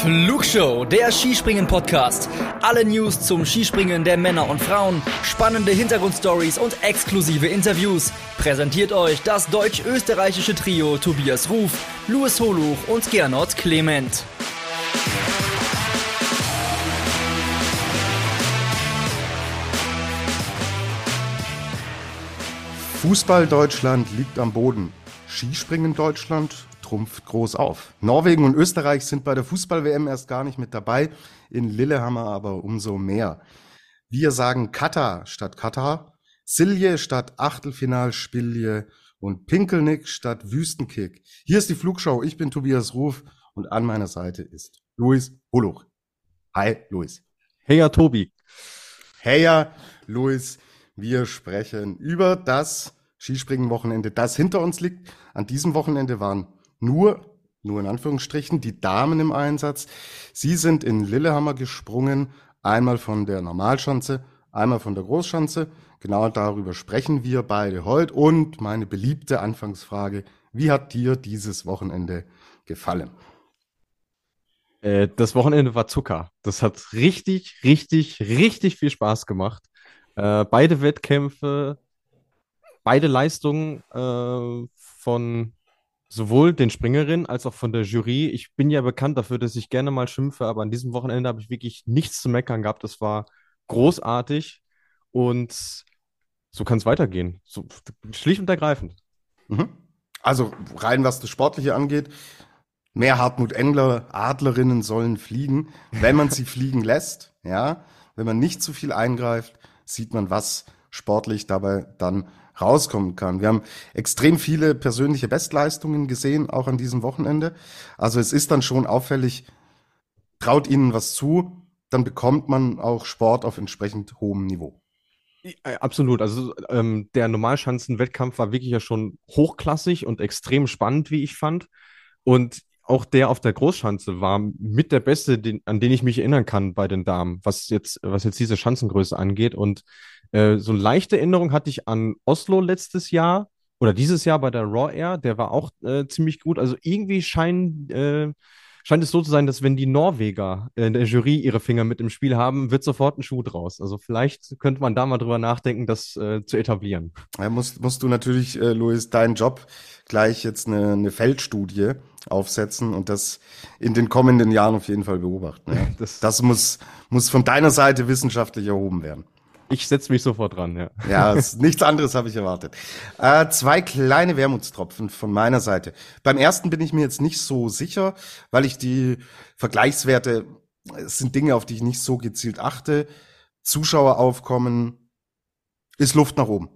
Flugshow, der Skispringen-Podcast. Alle News zum Skispringen der Männer und Frauen, spannende Hintergrundstories und exklusive Interviews. Präsentiert euch das deutsch-österreichische Trio Tobias Ruf, Louis Holuch und Gernot Clement. Fußball Deutschland liegt am Boden. Skispringen Deutschland trumpft groß auf. Norwegen und Österreich sind bei der Fußball-WM erst gar nicht mit dabei, in Lillehammer aber umso mehr. Wir sagen Katar statt Katar, Silje statt Achtelfinalspilje und Pinkelnick statt Wüstenkick. Hier ist die Flugshow, ich bin Tobias Ruf und an meiner Seite ist Luis Holuch. Hi, Luis. Hey, ja, Tobi. Hey, ja, Luis. Wir sprechen über das Skispringen-Wochenende, das hinter uns liegt. An diesem Wochenende waren nur, nur in Anführungsstrichen, die Damen im Einsatz. Sie sind in Lillehammer gesprungen, einmal von der Normalschanze, einmal von der Großschanze. Genau darüber sprechen wir beide heute. Und meine beliebte Anfangsfrage, wie hat dir dieses Wochenende gefallen? Äh, das Wochenende war Zucker. Das hat richtig, richtig, richtig viel Spaß gemacht. Äh, beide Wettkämpfe, beide Leistungen äh, von sowohl den Springerinnen als auch von der Jury. Ich bin ja bekannt dafür, dass ich gerne mal schimpfe, aber an diesem Wochenende habe ich wirklich nichts zu meckern gehabt. Es war großartig und so kann es weitergehen. So, schlicht und ergreifend. Mhm. Also rein was das Sportliche angeht, mehr Hartmut Engler, Adlerinnen sollen fliegen, wenn man sie fliegen lässt, ja, wenn man nicht zu viel eingreift, sieht man, was sportlich dabei dann rauskommen kann. Wir haben extrem viele persönliche Bestleistungen gesehen, auch an diesem Wochenende. Also es ist dann schon auffällig, traut ihnen was zu, dann bekommt man auch Sport auf entsprechend hohem Niveau. Äh, absolut. Also ähm, der Normalschanzenwettkampf war wirklich ja schon hochklassig und extrem spannend, wie ich fand. Und auch der auf der Großschanze war mit der beste, den, an den ich mich erinnern kann bei den Damen, was jetzt, was jetzt diese Schanzengröße angeht. Und äh, so eine leichte Erinnerung hatte ich an Oslo letztes Jahr oder dieses Jahr bei der Raw Air, der war auch äh, ziemlich gut. Also irgendwie scheinen äh, scheint es so zu sein, dass wenn die Norweger in der Jury ihre Finger mit im Spiel haben, wird sofort ein Schuh draus. Also vielleicht könnte man da mal drüber nachdenken, das äh, zu etablieren. Ja, musst, musst du natürlich, äh, Luis, deinen Job gleich jetzt eine, eine Feldstudie aufsetzen und das in den kommenden Jahren auf jeden Fall beobachten. Ja. Das, das muss, muss von deiner Seite wissenschaftlich erhoben werden. Ich setze mich sofort dran, ja. Ja, nichts anderes habe ich erwartet. Äh, zwei kleine Wermutstropfen von meiner Seite. Beim ersten bin ich mir jetzt nicht so sicher, weil ich die Vergleichswerte, es sind Dinge, auf die ich nicht so gezielt achte. Zuschaueraufkommen ist Luft nach oben.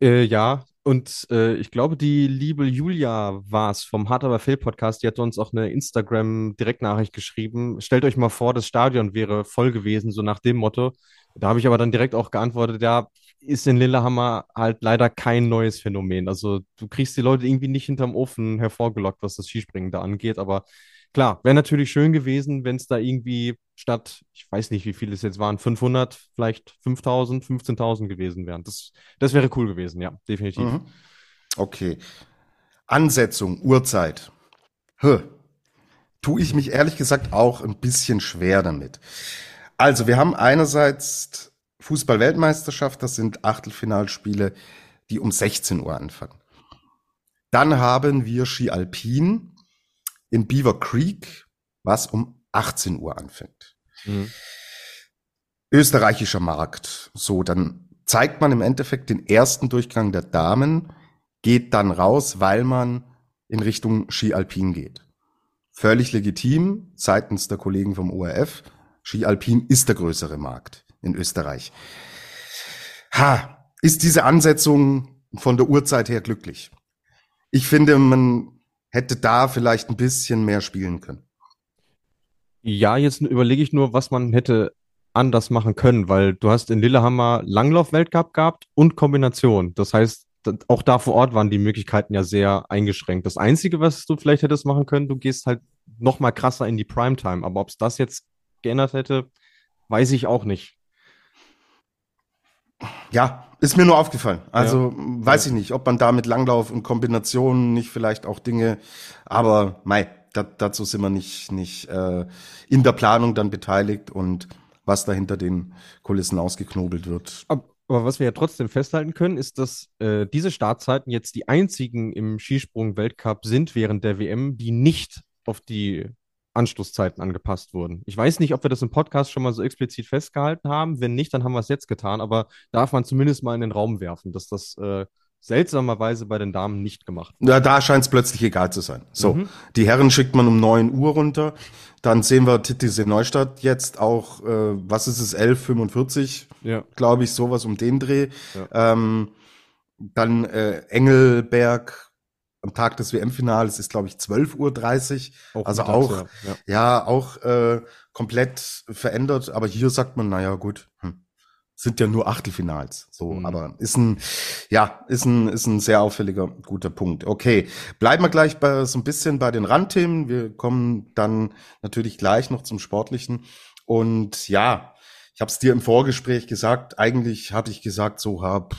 Äh, ja, und äh, ich glaube, die liebe Julia war es vom Hard Aber Fail Podcast, die hat uns auch eine Instagram-Direktnachricht geschrieben. Stellt euch mal vor, das Stadion wäre voll gewesen, so nach dem Motto. Da habe ich aber dann direkt auch geantwortet, ja, ist in Lillehammer halt leider kein neues Phänomen. Also du kriegst die Leute irgendwie nicht hinterm Ofen hervorgelockt, was das Skispringen da angeht. Aber klar, wäre natürlich schön gewesen, wenn es da irgendwie statt, ich weiß nicht, wie viele es jetzt waren, 500, vielleicht 5000, 15.000 gewesen wären. Das, das wäre cool gewesen, ja, definitiv. Mhm. Okay. Ansetzung, Uhrzeit. Hö. Tue ich mich ehrlich gesagt auch ein bisschen schwer damit. Also, wir haben einerseits Fußball-Weltmeisterschaft, das sind Achtelfinalspiele, die um 16 Uhr anfangen. Dann haben wir Ski Alpin in Beaver Creek, was um 18 Uhr anfängt. Mhm. Österreichischer Markt. So, dann zeigt man im Endeffekt den ersten Durchgang der Damen, geht dann raus, weil man in Richtung Ski Alpin geht. Völlig legitim seitens der Kollegen vom ORF. Ski Alpin ist der größere Markt in Österreich. Ha, ist diese Ansetzung von der Uhrzeit her glücklich? Ich finde, man hätte da vielleicht ein bisschen mehr spielen können. Ja, jetzt überlege ich nur, was man hätte anders machen können, weil du hast in Lillehammer Langlauf-Weltcup gehabt und Kombination. Das heißt, auch da vor Ort waren die Möglichkeiten ja sehr eingeschränkt. Das Einzige, was du vielleicht hättest machen können, du gehst halt noch mal krasser in die Primetime. Aber ob es das jetzt geändert hätte, weiß ich auch nicht. Ja, ist mir nur aufgefallen. Also ja. weiß ich nicht, ob man da mit Langlauf und Kombinationen nicht vielleicht auch Dinge, aber mei, da, dazu sind wir nicht, nicht äh, in der Planung dann beteiligt und was da hinter den Kulissen ausgeknobelt wird. Aber, aber was wir ja trotzdem festhalten können, ist, dass äh, diese Startzeiten jetzt die einzigen im Skisprung-Weltcup sind während der WM, die nicht auf die Anschlusszeiten angepasst wurden. Ich weiß nicht, ob wir das im Podcast schon mal so explizit festgehalten haben. Wenn nicht, dann haben wir es jetzt getan. Aber darf man zumindest mal in den Raum werfen, dass das äh, seltsamerweise bei den Damen nicht gemacht wird. Ja, da scheint es plötzlich egal zu sein. So, mhm. die Herren schickt man um neun Uhr runter. Dann sehen wir Titis in Neustadt jetzt auch, äh, was ist es, 11.45, ja. glaube ich, sowas um den Dreh. Ja. Ähm, dann äh, Engelberg am Tag des WM-Finals ist, glaube ich, 12.30 Uhr. Also auch, ja, ja. ja auch äh, komplett verändert. Aber hier sagt man, naja, gut, hm, sind ja nur Achtelfinals. So, mhm. aber ist ein, ja, ist ein, ist ein sehr auffälliger, guter Punkt. Okay, bleiben wir gleich bei, so ein bisschen bei den Randthemen. Wir kommen dann natürlich gleich noch zum Sportlichen. Und ja, ich habe es dir im Vorgespräch gesagt. Eigentlich hatte ich gesagt, so hab,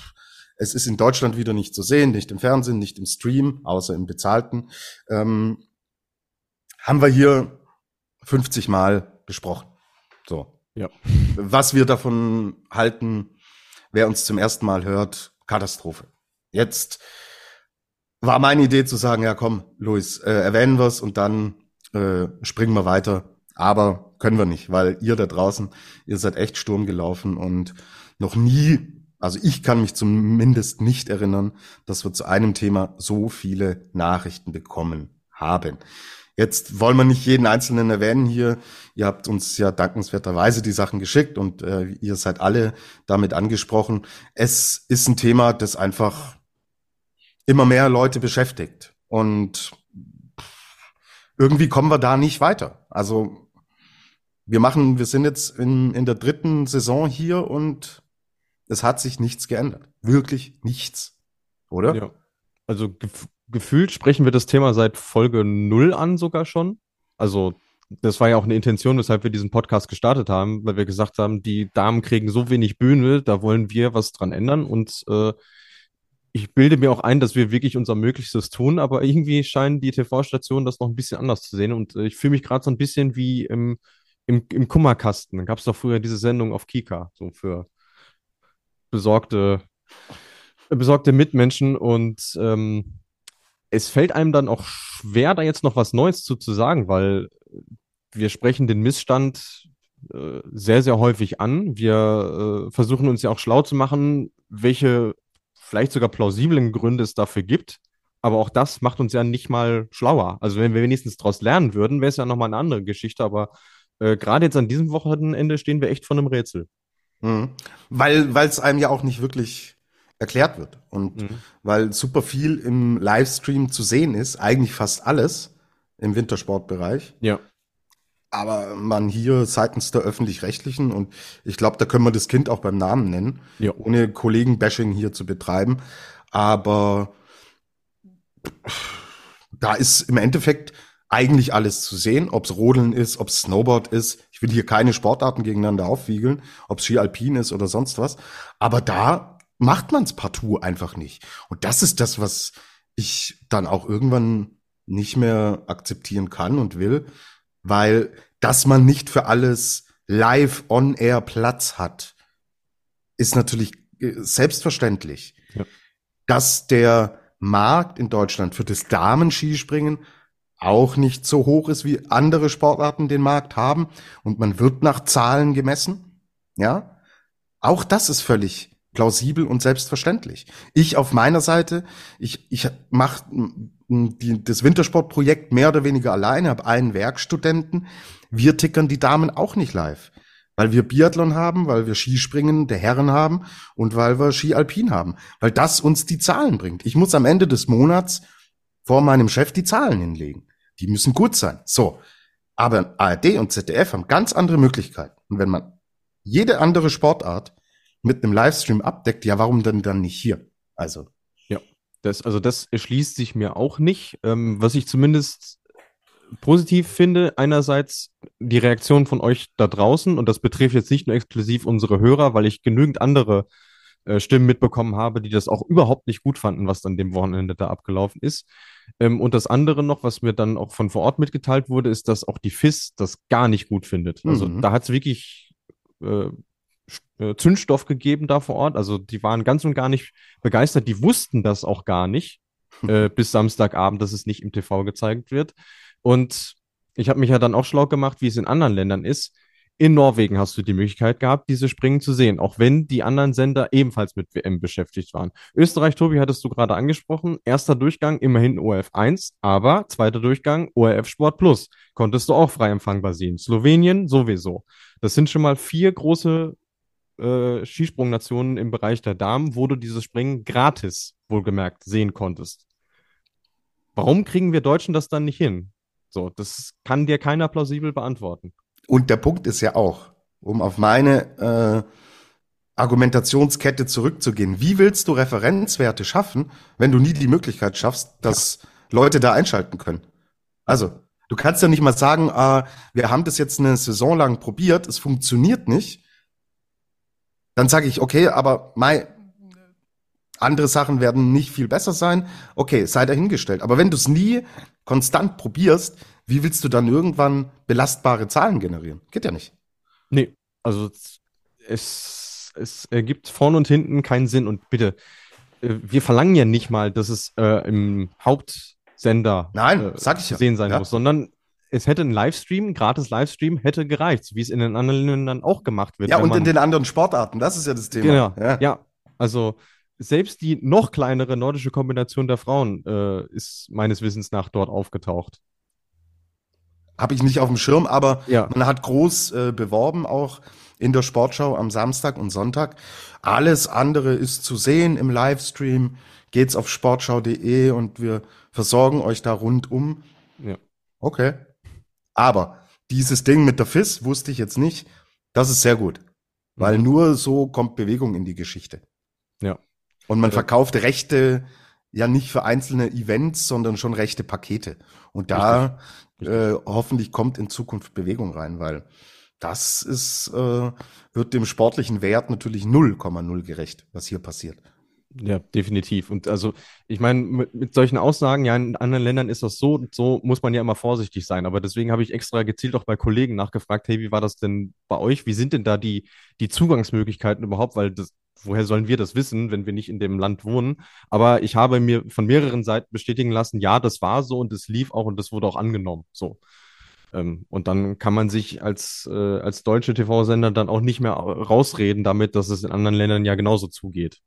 es ist in Deutschland wieder nicht zu sehen, nicht im Fernsehen, nicht im Stream, außer im bezahlten. Ähm, haben wir hier 50 Mal besprochen. So. Ja. Was wir davon halten, wer uns zum ersten Mal hört, Katastrophe. Jetzt war meine Idee zu sagen, ja komm, Luis, äh, erwähnen wir's und dann äh, springen wir weiter. Aber können wir nicht, weil ihr da draußen, ihr seid echt Sturm gelaufen und noch nie also ich kann mich zumindest nicht erinnern, dass wir zu einem Thema so viele Nachrichten bekommen haben. Jetzt wollen wir nicht jeden einzelnen erwähnen hier. Ihr habt uns ja dankenswerterweise die Sachen geschickt und äh, ihr seid alle damit angesprochen. Es ist ein Thema, das einfach immer mehr Leute beschäftigt. Und irgendwie kommen wir da nicht weiter. Also wir machen, wir sind jetzt in, in der dritten Saison hier und es hat sich nichts geändert. Wirklich nichts. Oder? Ja. Also gef gefühlt sprechen wir das Thema seit Folge 0 an sogar schon. Also das war ja auch eine Intention, weshalb wir diesen Podcast gestartet haben, weil wir gesagt haben, die Damen kriegen so wenig Bühne, da wollen wir was dran ändern. Und äh, ich bilde mir auch ein, dass wir wirklich unser Möglichstes tun, aber irgendwie scheinen die TV-Stationen das noch ein bisschen anders zu sehen. Und äh, ich fühle mich gerade so ein bisschen wie im, im, im Kummerkasten. Da gab es doch früher diese Sendung auf Kika, so für besorgte, besorgte Mitmenschen und ähm, es fällt einem dann auch schwer, da jetzt noch was Neues zu, zu sagen, weil wir sprechen den Missstand äh, sehr, sehr häufig an. Wir äh, versuchen uns ja auch schlau zu machen, welche vielleicht sogar plausiblen Gründe es dafür gibt. Aber auch das macht uns ja nicht mal schlauer. Also wenn wir wenigstens daraus lernen würden, wäre es ja nochmal eine andere Geschichte. Aber äh, gerade jetzt an diesem Wochenende stehen wir echt vor einem Rätsel. Mhm. Weil es einem ja auch nicht wirklich erklärt wird. Und mhm. weil super viel im Livestream zu sehen ist, eigentlich fast alles im Wintersportbereich. Ja. Aber man hier seitens der öffentlich-rechtlichen, und ich glaube, da können wir das Kind auch beim Namen nennen, ja. ohne Kollegen-Bashing hier zu betreiben. Aber da ist im Endeffekt eigentlich alles zu sehen, ob es Rodeln ist, ob es Snowboard ist. Ich will hier keine Sportarten gegeneinander aufwiegeln, ob es Ski Alpin ist oder sonst was. Aber da macht man es partout einfach nicht. Und das ist das, was ich dann auch irgendwann nicht mehr akzeptieren kann und will, weil dass man nicht für alles live on air Platz hat, ist natürlich äh, selbstverständlich. Ja. Dass der Markt in Deutschland für das Damenskispringen auch nicht so hoch ist, wie andere Sportarten den Markt haben und man wird nach Zahlen gemessen. Ja, auch das ist völlig plausibel und selbstverständlich. Ich auf meiner Seite, ich, ich mache das Wintersportprojekt mehr oder weniger alleine, habe einen Werkstudenten. Wir tickern die Damen auch nicht live, weil wir Biathlon haben, weil wir Skispringen der Herren haben und weil wir Ski Alpin haben, weil das uns die Zahlen bringt. Ich muss am Ende des Monats vor meinem Chef die Zahlen hinlegen. Die müssen gut sein. So. Aber ARD und ZDF haben ganz andere Möglichkeiten. Und wenn man jede andere Sportart mit einem Livestream abdeckt, ja, warum denn dann nicht hier? Also. Ja, das, also das erschließt sich mir auch nicht. Ähm, was ich zumindest positiv finde, einerseits die Reaktion von euch da draußen, und das betrifft jetzt nicht nur exklusiv unsere Hörer, weil ich genügend andere äh, Stimmen mitbekommen habe, die das auch überhaupt nicht gut fanden, was dann dem Wochenende da abgelaufen ist. Ähm, und das andere noch, was mir dann auch von vor Ort mitgeteilt wurde, ist, dass auch die FIS das gar nicht gut findet. Also Mhm. da hat es wirklich äh, äh, Zündstoff gegeben da vor Ort. Also die waren ganz und gar nicht begeistert. Die wussten das auch gar nicht äh, bis Samstagabend, dass es nicht im TV gezeigt wird. Und ich habe mich ja dann auch schlau gemacht, wie es in anderen Ländern ist. In Norwegen hast du die Möglichkeit gehabt, diese Springen zu sehen, auch wenn die anderen Sender ebenfalls mit WM beschäftigt waren. Österreich, Tobi, hattest du gerade angesprochen. Erster Durchgang immerhin ORF 1, aber zweiter Durchgang ORF Sport Plus. Konntest du auch frei empfangbar sehen. Slowenien sowieso. Das sind schon mal vier große äh, Skisprungnationen im Bereich der Damen, wo du dieses Springen gratis, wohlgemerkt, sehen konntest. Warum kriegen wir Deutschen das dann nicht hin? So, das kann dir keiner plausibel beantworten. Und der Punkt ist ja auch, um auf meine äh, Argumentationskette zurückzugehen, wie willst du Referenzwerte schaffen, wenn du nie die Möglichkeit schaffst, dass Leute da einschalten können? Also, du kannst ja nicht mal sagen, äh, wir haben das jetzt eine Saison lang probiert, es funktioniert nicht. Dann sage ich, okay, aber mai, andere Sachen werden nicht viel besser sein. Okay, sei dahingestellt. Aber wenn du es nie konstant probierst, wie willst du dann irgendwann belastbare Zahlen generieren? Geht ja nicht. Nee, also es, es ergibt vorn und hinten keinen Sinn. Und bitte, äh, wir verlangen ja nicht mal, dass es äh, im Hauptsender Nein, äh, sag ich ja. sehen sein Ja. muss, sondern es hätte ein Livestream, ein gratis Livestream hätte gereicht, wie es in den anderen Ländern auch gemacht wird. Ja, und in den anderen Sportarten, das ist ja das Thema. Genau, Ja. ja. Also selbst die noch kleinere nordische Kombination der Frauen äh, ist meines Wissens nach dort aufgetaucht. Habe ich nicht auf dem Schirm, aber Ja. man hat groß äh, beworben, auch in der Sportschau am Samstag und Sonntag. Alles andere ist zu sehen im Livestream. Geht's auf sportschau.de und wir versorgen euch da rundum. Ja. Okay. Aber dieses Ding mit der FIS wusste ich jetzt nicht. Das ist sehr gut. Weil nur so kommt Bewegung in die Geschichte. Ja. Und man verkauft Rechte ja nicht für einzelne Events, sondern schon rechte Pakete. Und da Richtig. äh, hoffentlich kommt in Zukunft Bewegung rein, weil das ist, äh, wird dem sportlichen Wert natürlich 0,0 gerecht, was hier passiert. Ja, definitiv. Und also, ich meine, mit, mit solchen Aussagen, ja, in anderen Ländern ist das so und so, muss man ja immer vorsichtig sein. Aber deswegen habe ich extra gezielt auch bei Kollegen nachgefragt, hey, wie war das denn bei euch? Wie sind denn da die, die Zugangsmöglichkeiten überhaupt? Weil das, woher sollen wir das wissen, wenn wir nicht in dem Land wohnen? Aber ich habe mir von mehreren Seiten bestätigen lassen, ja, das war so und es lief auch und das wurde auch angenommen. So. Ähm, und dann kann man sich als, äh, als deutsche TV-Sender dann auch nicht mehr rausreden damit, dass es in anderen Ländern ja genauso zugeht.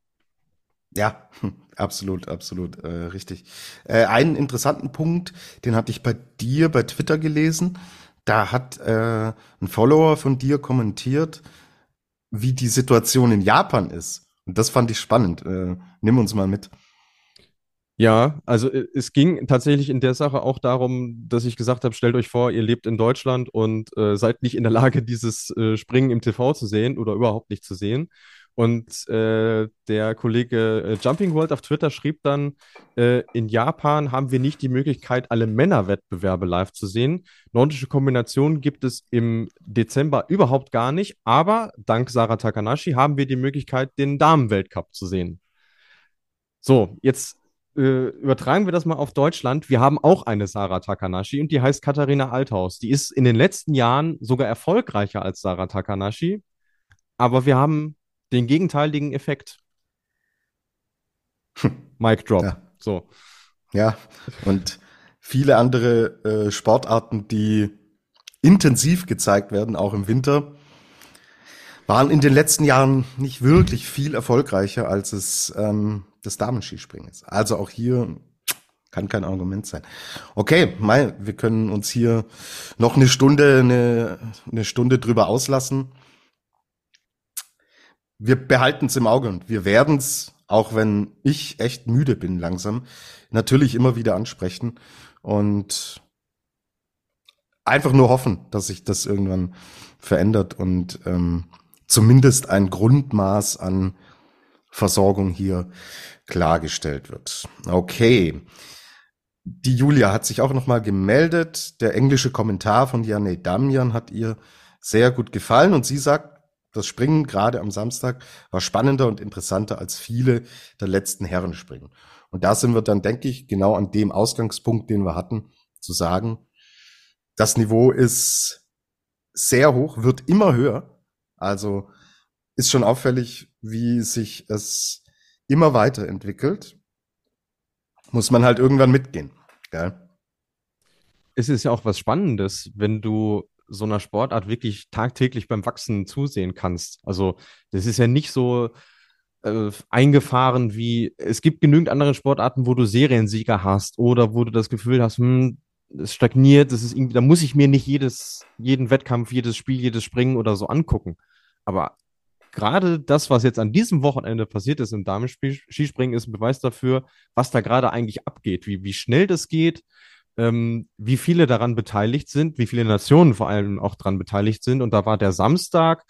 Ja, absolut, absolut äh, richtig. Äh, einen interessanten Punkt, den hatte ich bei dir bei Twitter gelesen. Da hat äh, ein Follower von dir kommentiert, wie die Situation in Japan ist. Und das fand ich spannend. Äh, nimm uns mal mit. Ja, also äh, es ging tatsächlich in der Sache auch darum, dass ich gesagt habe, stellt euch vor, ihr lebt in Deutschland und äh, seid nicht in der Lage, dieses äh, Springen im TV zu sehen oder überhaupt nicht zu sehen. Und äh, der Kollege äh, Jumping World auf Twitter schrieb dann, äh, in Japan haben wir nicht die Möglichkeit, alle Männerwettbewerbe live zu sehen. Nordische Kombinationen gibt es im Dezember überhaupt gar nicht, aber dank Sarah Takanashi haben wir die Möglichkeit, den Damenweltcup zu sehen. So, jetzt äh, übertragen wir das mal auf Deutschland. Wir haben auch eine Sarah Takanashi und die heißt Katharina Althaus. Die ist in den letzten Jahren sogar erfolgreicher als Sarah Takanashi, aber wir haben den gegenteiligen Effekt. Mic drop. Ja. So. Ja, und viele andere äh, Sportarten, die intensiv gezeigt werden, auch im Winter, waren in den letzten Jahren nicht wirklich viel erfolgreicher, als es ähm, das Damenskispringen ist. Also auch hier kann kein Argument sein. Okay, Mai, wir können uns hier noch eine Stunde, eine, eine Stunde drüber auslassen. Wir behalten es im Auge und wir werden es, auch wenn ich echt müde bin langsam, natürlich immer wieder ansprechen und einfach nur hoffen, dass sich das irgendwann verändert und ähm, zumindest ein Grundmaß an Versorgung hier klargestellt wird. Okay. Die Julia hat sich auch nochmal gemeldet. Der englische Kommentar von Janne Damian hat ihr sehr gut gefallen und sie sagt, das Springen gerade am Samstag war spannender und interessanter als viele der letzten Herrenspringen. Und da sind wir dann, denke ich, genau an dem Ausgangspunkt, den wir hatten, zu sagen, das Niveau ist sehr hoch, wird immer höher. Also ist schon auffällig, wie sich es immer weiterentwickelt. Muss man halt irgendwann mitgehen. Gell? Es ist ja auch was Spannendes, wenn du so einer Sportart wirklich tagtäglich beim Wachsen zusehen kannst. Also das ist ja nicht so äh, eingefahren wie, es gibt genügend andere Sportarten, wo du Seriensieger hast oder wo du das Gefühl hast, hm, es stagniert, das ist irgendwie, da muss ich mir nicht jedes, jeden Wettkampf, jedes Spiel, jedes Springen oder so angucken. Aber gerade das, was jetzt an diesem Wochenende passiert ist im Damen-Skispringen, ist ein Beweis dafür, was da gerade eigentlich abgeht, wie, wie schnell das geht, ähm, wie viele daran beteiligt sind, wie viele Nationen vor allem auch daran beteiligt sind. Und da war der Samstag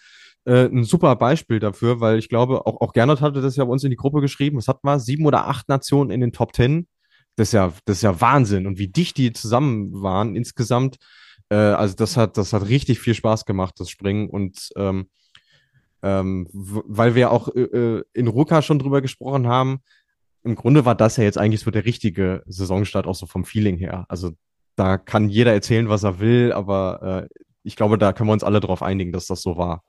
äh, ein super Beispiel dafür, weil ich glaube, auch, auch Gernot hatte das ja bei uns in die Gruppe geschrieben. Was hat man? Sieben oder acht Nationen in den Top Ten. Das ist ja, das ist ja Wahnsinn. Und wie dicht die zusammen waren insgesamt. Äh, also das hat, das hat richtig viel Spaß gemacht, das Springen. Und ähm, ähm, weil wir auch äh, äh, in Ruka schon drüber gesprochen haben, im Grunde war das ja jetzt eigentlich so der richtige Saisonstart, auch so vom Feeling her. Also da kann jeder erzählen, was er will, aber äh, ich glaube, da können wir uns alle darauf einigen, dass das so war.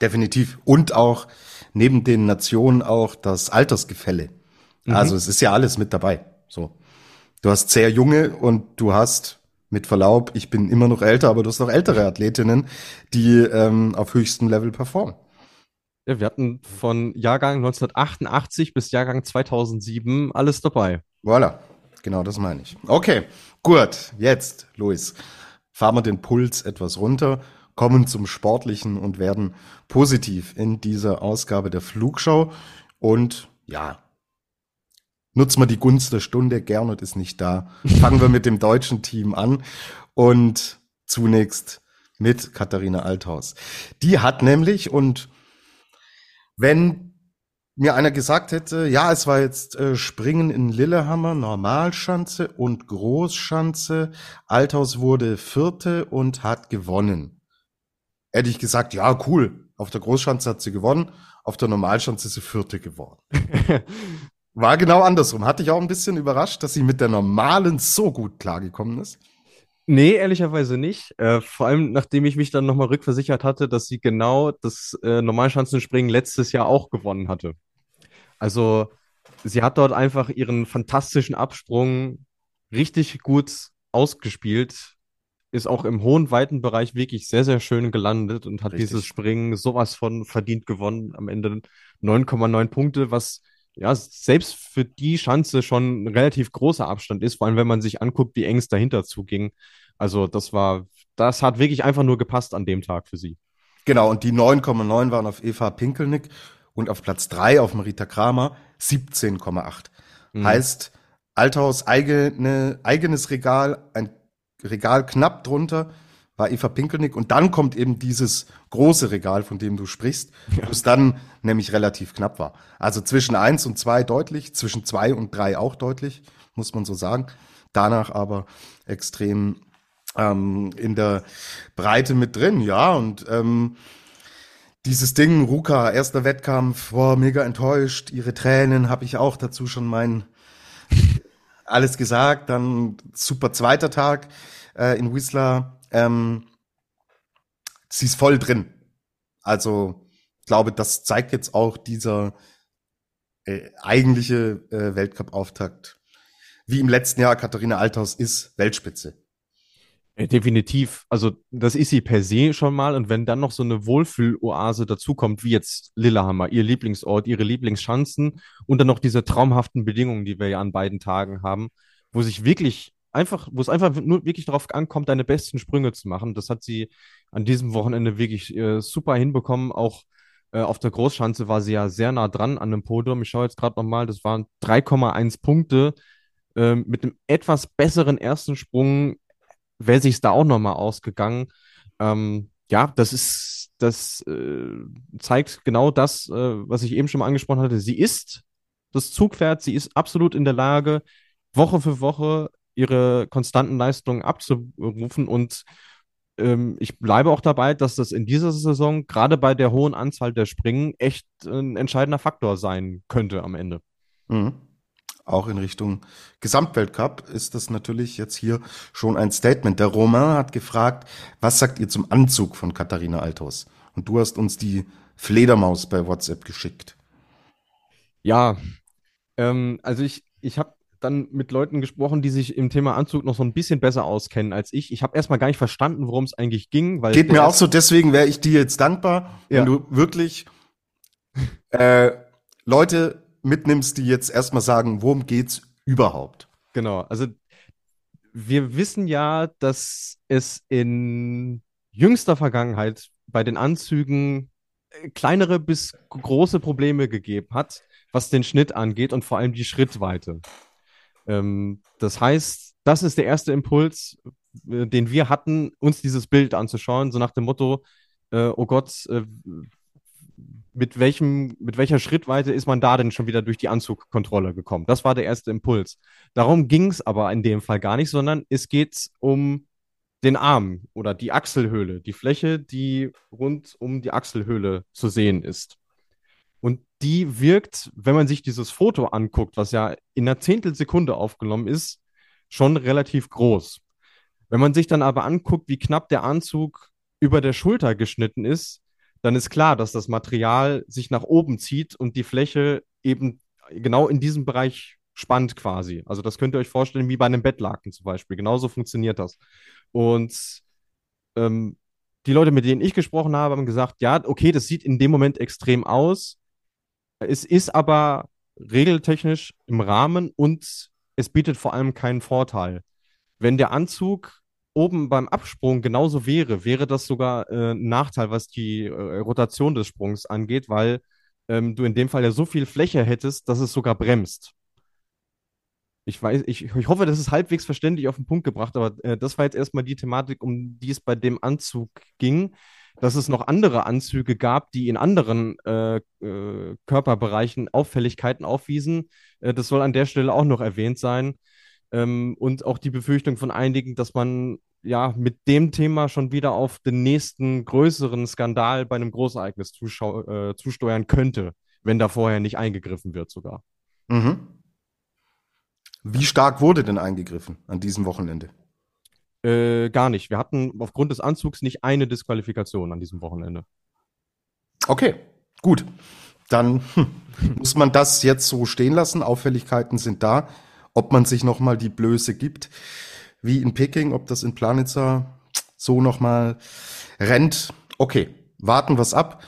Definitiv. Und auch neben den Nationen auch das Altersgefälle. Mhm. Also es ist ja alles mit dabei. So. Du hast sehr junge und du hast, mit Verlaub, ich bin immer noch älter, aber du hast noch ältere Athletinnen, die ähm, auf höchstem Level performen. Ja, wir hatten von Jahrgang 1988 bis Jahrgang 2007 alles dabei. Voilà, genau das meine ich. Okay, gut, jetzt, Luis, fahren wir den Puls etwas runter, kommen zum Sportlichen und werden positiv in dieser Ausgabe der Flugschau. Und ja, nutzen wir die Gunst der Stunde. Gernot ist nicht da. Fangen wir mit dem deutschen Team an und zunächst mit Katharina Althaus. Die hat nämlich und wenn mir einer gesagt hätte, ja, es war jetzt äh, Springen in Lillehammer, Normalschanze und Großschanze, Althaus wurde Vierte und hat gewonnen. Hätte ich gesagt, ja, cool, auf der Großschanze hat sie gewonnen, auf der Normalschanze ist sie Vierte geworden. War genau andersrum. Hatte ich auch ein bisschen überrascht, dass sie mit der normalen so gut klargekommen ist. Nee, ehrlicherweise nicht. Äh, vor allem, nachdem ich mich dann nochmal rückversichert hatte, dass sie genau das äh, Normalschanzenspringen letztes Jahr auch gewonnen hatte. Also, sie hat dort einfach ihren fantastischen Absprung richtig gut ausgespielt, ist auch im hohen, weiten Bereich wirklich sehr, sehr schön gelandet und hat richtig. dieses Springen sowas von verdient gewonnen. Am Ende 9,9 Punkte, was ja, selbst für die Schanze schon ein relativ großer Abstand ist, vor allem wenn man sich anguckt, wie eng es dahinter zuging. Also das war, das hat wirklich einfach nur gepasst an dem Tag für sie. Genau, und die 9,9 waren auf Eva Pinkelnick und auf Platz 3 auf Marita Kramer 17,8. Mhm. Heißt, Althaus eigene, eigenes Regal, ein Regal knapp drunter, war Eva Pinkelnick. Und dann kommt eben dieses große Regal, von dem du sprichst, ja. wo es dann nämlich relativ knapp war. Also zwischen eins und zwei deutlich, zwischen zwei und drei auch deutlich, muss man so sagen. Danach aber extrem ähm, in der Breite mit drin, ja. Und ähm, dieses Ding, Ruka, erster Wettkampf, war mega enttäuscht. Ihre Tränen habe ich auch dazu schon mein alles gesagt. Dann super zweiter Tag äh, in Whistler ähm, sie ist voll drin. Also, ich glaube, das zeigt jetzt auch dieser äh, eigentliche äh, Weltcup-Auftakt. Wie im letzten Jahr, Katharina Althaus ist Weltspitze. Definitiv. Also, das ist sie per se schon mal. Und wenn dann noch so eine Wohlfühloase dazukommt, wie jetzt Lillehammer, ihr Lieblingsort, ihre Lieblingsschanzen und dann noch diese traumhaften Bedingungen, die wir ja an beiden Tagen haben, wo sich wirklich einfach, wo es einfach nur wirklich darauf ankommt, deine besten Sprünge zu machen. Das hat sie an diesem Wochenende wirklich äh, super hinbekommen. Auch äh, auf der Großschanze war sie ja sehr nah dran an dem Podium. Ich schaue jetzt gerade nochmal, das waren 3,1 Punkte. Äh, mit einem etwas besseren ersten Sprung wäre sich da auch nochmal ausgegangen. Ähm, ja, das ist, das äh, zeigt genau das, äh, was ich eben schon mal angesprochen hatte. Sie ist das Zugpferd, sie ist absolut in der Lage, Woche für Woche ihre konstanten Leistungen abzurufen und ähm, ich bleibe auch dabei, dass das in dieser Saison gerade bei der hohen Anzahl der Springen echt ein entscheidender Faktor sein könnte am Ende. Mhm. Auch in Richtung Gesamtweltcup ist das natürlich jetzt hier schon ein Statement. Der Romain hat gefragt, was sagt ihr zum Anzug von Katharina Althaus? Und du hast uns die Fledermaus bei WhatsApp geschickt. Ja, ähm, also ich, ich habe dann mit Leuten gesprochen, die sich im Thema Anzug noch so ein bisschen besser auskennen als ich. Ich habe erstmal gar nicht verstanden, worum es eigentlich ging. Weil Geht mir auch so, deswegen wäre ich dir jetzt dankbar, ja. wenn du wirklich äh, Leute mitnimmst, die jetzt erstmal sagen, worum geht's überhaupt? Genau, also wir wissen ja, dass es in jüngster Vergangenheit bei den Anzügen äh, kleinere bis große Probleme gegeben hat, was den Schnitt angeht und vor allem die Schrittweite. Ähm, das heißt, das ist der erste Impuls, äh, den wir hatten, uns dieses Bild anzuschauen, so nach dem Motto, äh, oh Gott, äh, mit, welchem, mit welcher Schrittweite ist man da denn schon wieder durch die Anzugkontrolle gekommen? Das war der erste Impuls. Darum ging es aber in dem Fall gar nicht, sondern es geht um den Arm oder die Achselhöhle, die Fläche, die rund um die Achselhöhle zu sehen ist. Und die wirkt, wenn man sich dieses Foto anguckt, was ja in einer Zehntelsekunde aufgenommen ist, schon relativ groß. Wenn man sich dann aber anguckt, wie knapp der Anzug über der Schulter geschnitten ist, dann ist klar, dass das Material sich nach oben zieht und die Fläche eben genau in diesem Bereich spannt quasi. Also das könnt ihr euch vorstellen wie bei einem Bettlaken zum Beispiel. Genauso funktioniert das. Und ähm, die Leute, mit denen ich gesprochen habe, haben gesagt, ja, okay, das sieht in dem Moment extrem aus. Es ist aber regeltechnisch im Rahmen und es bietet vor allem keinen Vorteil. Wenn der Anzug oben beim Absprung genauso wäre, wäre das sogar äh, ein Nachteil, was die äh, Rotation des Sprungs angeht, weil ähm, du in dem Fall ja so viel Fläche hättest, dass es sogar bremst. Ich weiß, ich, ich hoffe, das ist halbwegs verständlich auf den Punkt gebracht, aber äh, das war jetzt erstmal die Thematik, um die es bei dem Anzug ging. Dass es noch andere Anzüge gab, die in anderen äh, äh, Körperbereichen Auffälligkeiten aufwiesen. Äh, das soll an der Stelle auch noch erwähnt sein. Ähm, und auch die Befürchtung von einigen, dass man ja mit dem Thema schon wieder auf den nächsten größeren Skandal bei einem Großereignis äh, zusteuern könnte, wenn da vorher nicht eingegriffen wird sogar. Mhm. Wie stark wurde denn eingegriffen an diesem Wochenende? Äh, gar nicht. Wir hatten aufgrund des Anzugs nicht eine Disqualifikation an diesem Wochenende. Okay, gut. Dann hm, muss man das jetzt so stehen lassen. Auffälligkeiten sind da ob man sich nochmal die Blöße gibt, wie in Peking, ob das in Planitzer so nochmal rennt. Okay, warten wir's ab.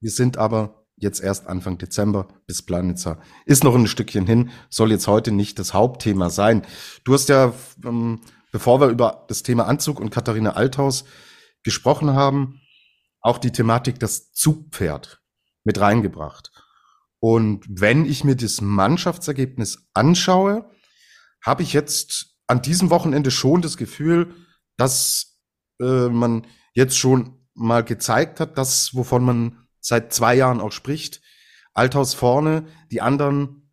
Wir sind aber jetzt erst Anfang Dezember bis Planitzer. Ist noch ein Stückchen hin, soll jetzt heute nicht das Hauptthema sein. Du hast ja, ähm, bevor wir über das Thema Anzug und Katharina Althaus gesprochen haben, auch die Thematik das Zugpferd mit reingebracht. Und wenn ich mir das Mannschaftsergebnis anschaue, habe ich jetzt an diesem Wochenende schon das Gefühl, dass äh, man jetzt schon mal gezeigt hat, das, wovon man seit zwei Jahren auch spricht. Althaus vorne, die anderen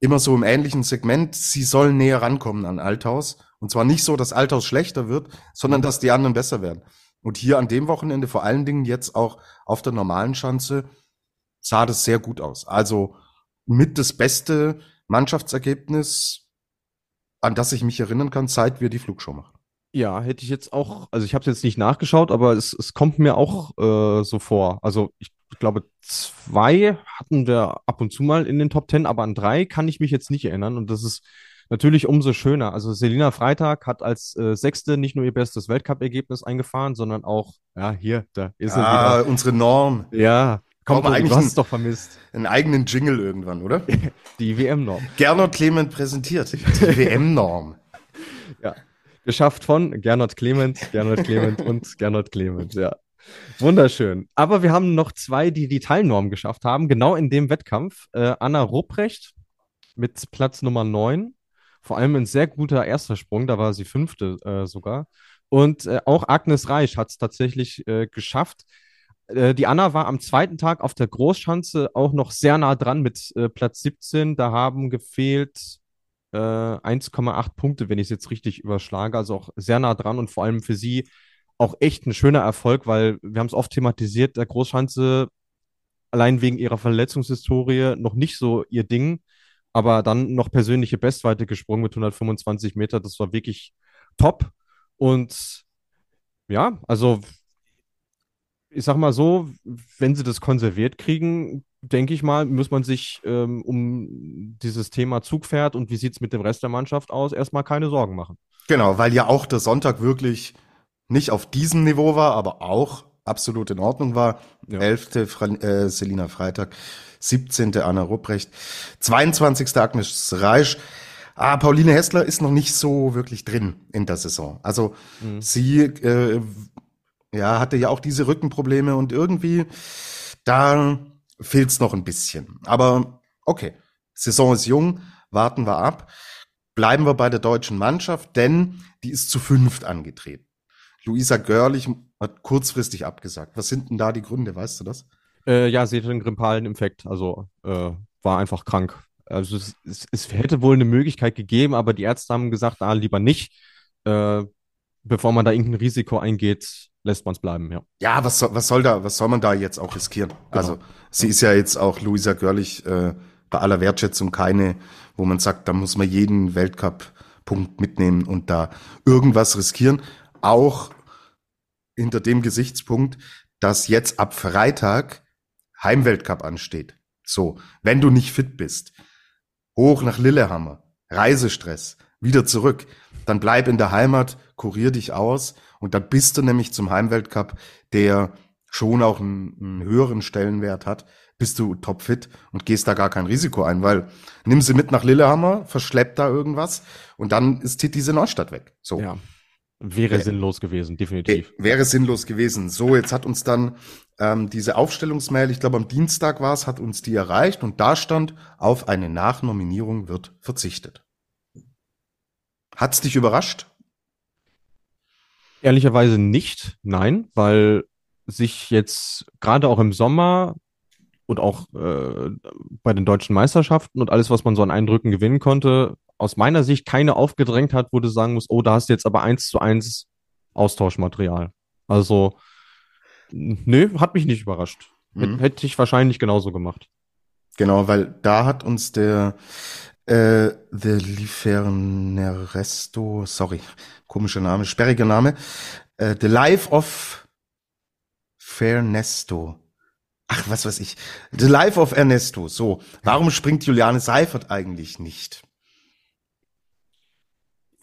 immer so im ähnlichen Segment. Sie sollen näher rankommen an Althaus. Und zwar nicht so, dass Althaus schlechter wird, sondern dass die anderen besser werden. Und hier an dem Wochenende vor allen Dingen jetzt auch auf der normalen Schanze sah das sehr gut aus. Also mit das beste Mannschaftsergebnis, an das ich mich erinnern kann, seit wir die Flugshow machen. Ja, hätte ich jetzt auch, also ich habe es jetzt nicht nachgeschaut, aber es, es kommt mir auch äh, so vor. Also ich glaube, zwei hatten wir ab und zu mal in den Top Ten, aber an drei kann ich mich jetzt nicht erinnern. Und das ist natürlich umso schöner. Also Selina Freitag hat als äh, Sechste nicht nur ihr bestes Weltcup-Ergebnis eingefahren, sondern auch, ja, hier, da ist ah, er wieder. unsere Norm. Ja, Kommt doch, eigentlich du hast es doch vermisst. Einen eigenen Jingle irgendwann, oder? Die WM-Norm. Gernot Clement präsentiert. Die WM-Norm. Ja. Geschafft von Gernot Clement, Gernot Clement und Gernot Clement, ja. Wunderschön. Aber wir haben noch zwei, die die Teilnorm geschafft haben, genau in dem Wettkampf. Äh, Anna Rupprecht mit Platz Nummer 9. Vor allem ein sehr guter erster Sprung, da war sie fünfte äh, sogar. Und äh, auch Agnes Reich hat es tatsächlich äh, geschafft, äh, die Anna war am zweiten Tag auf der Großschanze auch noch sehr nah dran mit äh, Platz 17. Da haben gefehlt äh, 1,8 Punkte, wenn ich es jetzt richtig überschlage. Also auch sehr nah dran und vor allem für sie auch echt ein schöner Erfolg, weil wir haben es oft thematisiert, der Großschanze allein wegen ihrer Verletzungshistorie noch nicht so ihr Ding, aber dann noch persönliche Bestweite gesprungen mit 125 Meter. Das war wirklich top. Und ja, also ich sag mal so, wenn sie das konserviert kriegen, denke ich mal, muss man sich ähm, um dieses Thema Zugpferd und wie sieht es mit dem Rest der Mannschaft aus, erstmal keine Sorgen machen. Genau, weil ja auch der Sonntag wirklich nicht auf diesem Niveau war, aber auch absolut in Ordnung war. Ja. 11. Fra äh, Selina Freitag, 17. Anna Rupprecht, 22. Agnes Reisch. Ah, Pauline Hessler ist noch nicht so wirklich drin in der Saison. Also mhm. sie äh, ja, hatte ja auch diese Rückenprobleme und irgendwie da fehlt's noch ein bisschen. Aber okay, Saison ist jung, warten wir ab. Bleiben wir bei der deutschen Mannschaft, denn die ist zu fünft angetreten. Luisa Görlich hat kurzfristig abgesagt. Was sind denn da die Gründe, weißt du das? Äh, ja, sie hatte einen grippalen Infekt, also äh, war einfach krank. Also es, es, es, hätte wohl eine Möglichkeit gegeben, aber die Ärzte haben gesagt, ah, lieber nicht. Äh, bevor man da irgendein Risiko eingeht, lässt man es bleiben, ja. Ja, was soll, was soll da, was soll man da jetzt auch riskieren? Genau. Also sie ist ja jetzt auch Luisa Görlich äh, bei aller Wertschätzung keine, wo man sagt, da muss man jeden Weltcup-Punkt mitnehmen und da irgendwas riskieren. Auch hinter dem Gesichtspunkt, dass jetzt ab Freitag Heimweltcup ansteht. So, wenn du nicht fit bist, hoch nach Lillehammer, Reisestress, wieder zurück, dann bleib in der Heimat, kurier dich aus und dann bist du nämlich zum Heimweltcup, der schon auch einen, einen höheren Stellenwert hat, bist du topfit und gehst da gar kein Risiko ein, weil nimm sie mit nach Lillehammer, verschleppt da irgendwas und dann ist diese Neustadt weg. So. Ja. Wäre Wär, sinnlos gewesen, definitiv. Wäre sinnlos gewesen. So, jetzt hat uns dann ähm, diese Aufstellungsmail, ich glaube am Dienstag war es, hat uns die erreicht und da stand, auf eine Nachnominierung wird verzichtet. Hat's dich überrascht? Ehrlicherweise nicht, nein, weil sich jetzt gerade auch im Sommer und auch äh, bei den deutschen Meisterschaften und alles, was man so an Eindrücken gewinnen konnte, aus meiner Sicht keine aufgedrängt hat, wo du sagen musst, oh, da hast du jetzt aber eins zu eins Austauschmaterial. Also, nö, hat mich nicht überrascht. Mhm. Hätte ich wahrscheinlich genauso gemacht. Genau, weil da hat uns der äh, The Liferneresto, sorry, komischer Name, sperriger Name, äh, The Life of Fairnesto. Ach, was weiß ich. The Life of Ernesto. So, warum springt Juliane Seifert eigentlich nicht?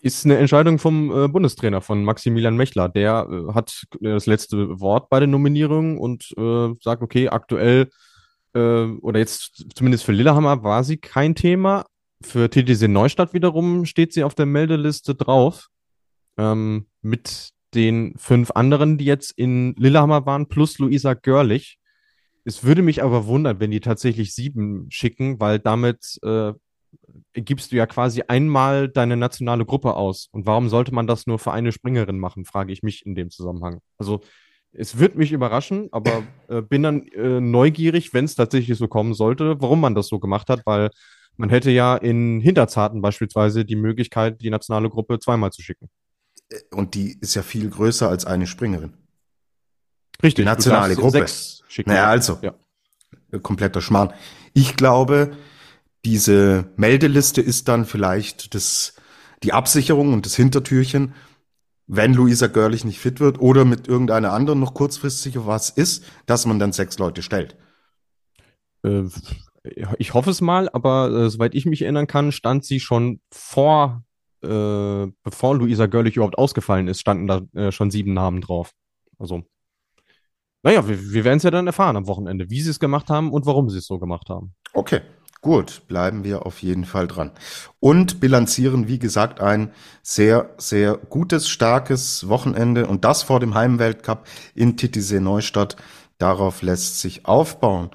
Ist eine Entscheidung vom äh, Bundestrainer, von Maximilian Mechler. Der äh, hat äh, das letzte Wort bei der Nominierung und äh, sagt, okay, aktuell äh, oder jetzt zumindest für Lillehammer war sie kein Thema. Für TTC Neustadt wiederum steht sie auf der Meldeliste drauf. Ähm, mit den fünf anderen, die jetzt in Lillehammer waren, plus Luisa Görlich. Es würde mich aber wundern, wenn die tatsächlich sieben schicken, weil damit äh, gibst du ja quasi einmal deine nationale Gruppe aus. Und warum sollte man das nur für eine Springerin machen, frage ich mich in dem Zusammenhang. Also es wird mich überraschen, aber äh, bin dann äh, neugierig, wenn es tatsächlich so kommen sollte, warum man das so gemacht hat, weil man hätte ja in Hinterzarten beispielsweise die Möglichkeit, die nationale Gruppe zweimal zu schicken. Äh, und die ist ja viel größer als eine Springerin. Richtig. Die nationale Gruppe. Sechs schicken. Naja, also. Ja. Kompletter Schmarrn. Ich glaube, diese Meldeliste ist dann vielleicht das, die Absicherung und das Hintertürchen, wenn Luisa Görlich nicht fit wird oder mit irgendeiner anderen noch kurzfristig was ist, dass man dann sechs Leute stellt. Äh, ich hoffe es mal, aber äh, soweit ich mich erinnern kann, stand sie schon vor, äh, bevor Luisa Görlich überhaupt ausgefallen ist, standen da äh, schon sieben Namen drauf. Also, naja, wir, wir werden es ja dann erfahren am Wochenende, wie sie es gemacht haben und warum sie es so gemacht haben. Okay. Gut, bleiben wir auf jeden Fall dran. Und bilanzieren, wie gesagt, ein sehr, sehr gutes, starkes Wochenende und das vor dem Heimweltcup in Titisee Neustadt. Darauf lässt sich aufbauen.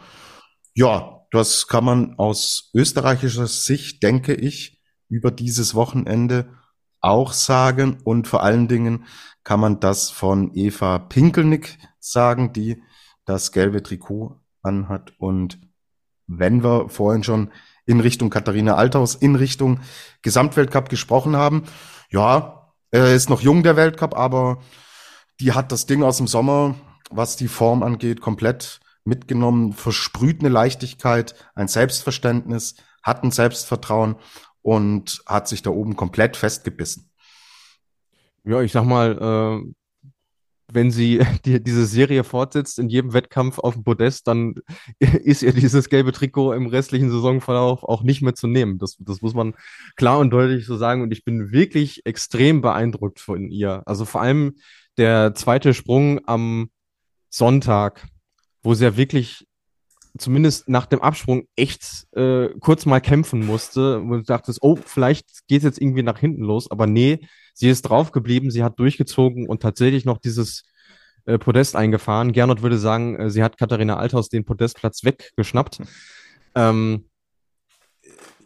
Ja, das kann man aus österreichischer Sicht, denke ich, über dieses Wochenende auch sagen. Und vor allen Dingen kann man das von Eva Pinkelnick sagen, die das gelbe Trikot anhat und wenn wir vorhin schon in Richtung Katharina Althaus, in Richtung Gesamtweltcup gesprochen haben. Ja, er ist noch jung, der Weltcup, aber die hat das Ding aus dem Sommer, was die Form angeht, komplett mitgenommen, versprüht eine Leichtigkeit, ein Selbstverständnis, hat ein Selbstvertrauen und hat sich da oben komplett festgebissen. Ja, ich sag mal, äh, wenn sie die, diese Serie fortsetzt in jedem Wettkampf auf dem Podest, dann ist ihr dieses gelbe Trikot im restlichen Saisonverlauf auch nicht mehr zu nehmen. Das, das muss man klar und deutlich so sagen. Und ich bin wirklich extrem beeindruckt von ihr. Also vor allem der zweite Sprung am Sonntag, wo sie ja wirklich zumindest nach dem Absprung echt äh, kurz mal kämpfen musste, wo du dachtest, oh, vielleicht geht es jetzt irgendwie nach hinten los, aber nee, sie ist draufgeblieben, sie hat durchgezogen und tatsächlich noch dieses äh, Podest eingefahren. Gernot würde sagen, äh, sie hat Katharina Althaus den Podestplatz weggeschnappt. Ähm,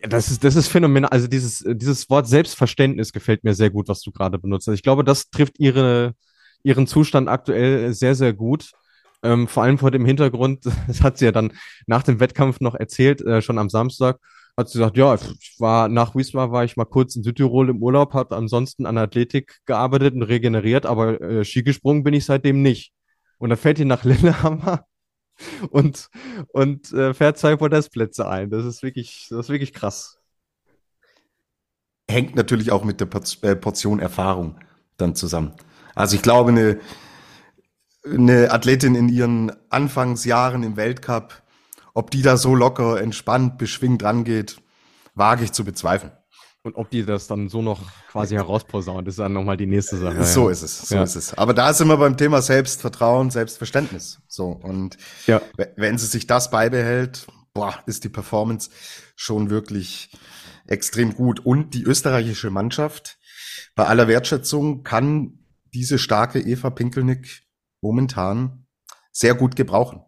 das ist, das ist phänomenal. Also dieses, dieses Wort Selbstverständnis gefällt mir sehr gut, was du gerade benutzt hast. Ich glaube, das trifft ihre, ihren Zustand aktuell sehr, sehr gut. Ähm, vor allem vor dem Hintergrund, das hat sie ja dann nach dem Wettkampf noch erzählt, äh, schon am Samstag, hat sie gesagt, ja, ich war nach Wismar war ich mal kurz in Südtirol im Urlaub, habe ansonsten an Athletik gearbeitet und regeneriert, aber äh, Ski gesprungen bin ich seitdem nicht. Und da fährt die nach Lillehammer und, und äh, fährt zwei Podestplätze ein. Das ist wirklich, das ist wirklich krass. Hängt natürlich auch mit der äh, Portion Erfahrung dann zusammen. Also ich glaube, eine eine Athletin in ihren Anfangsjahren im Weltcup, ob die da so locker, entspannt, beschwingt rangeht, wage ich zu bezweifeln. Und ob die das dann so noch quasi herausposaunt, ist dann nochmal die nächste Sache. So ja. ist es, so ja. ist es. Aber da sind wir beim Thema Selbstvertrauen, Selbstverständnis. So. Und ja. wenn sie sich das beibehält, boah, ist die Performance schon wirklich extrem gut. Und die österreichische Mannschaft, bei aller Wertschätzung, kann diese starke Eva Pinkelnick momentan sehr gut gebrauchen.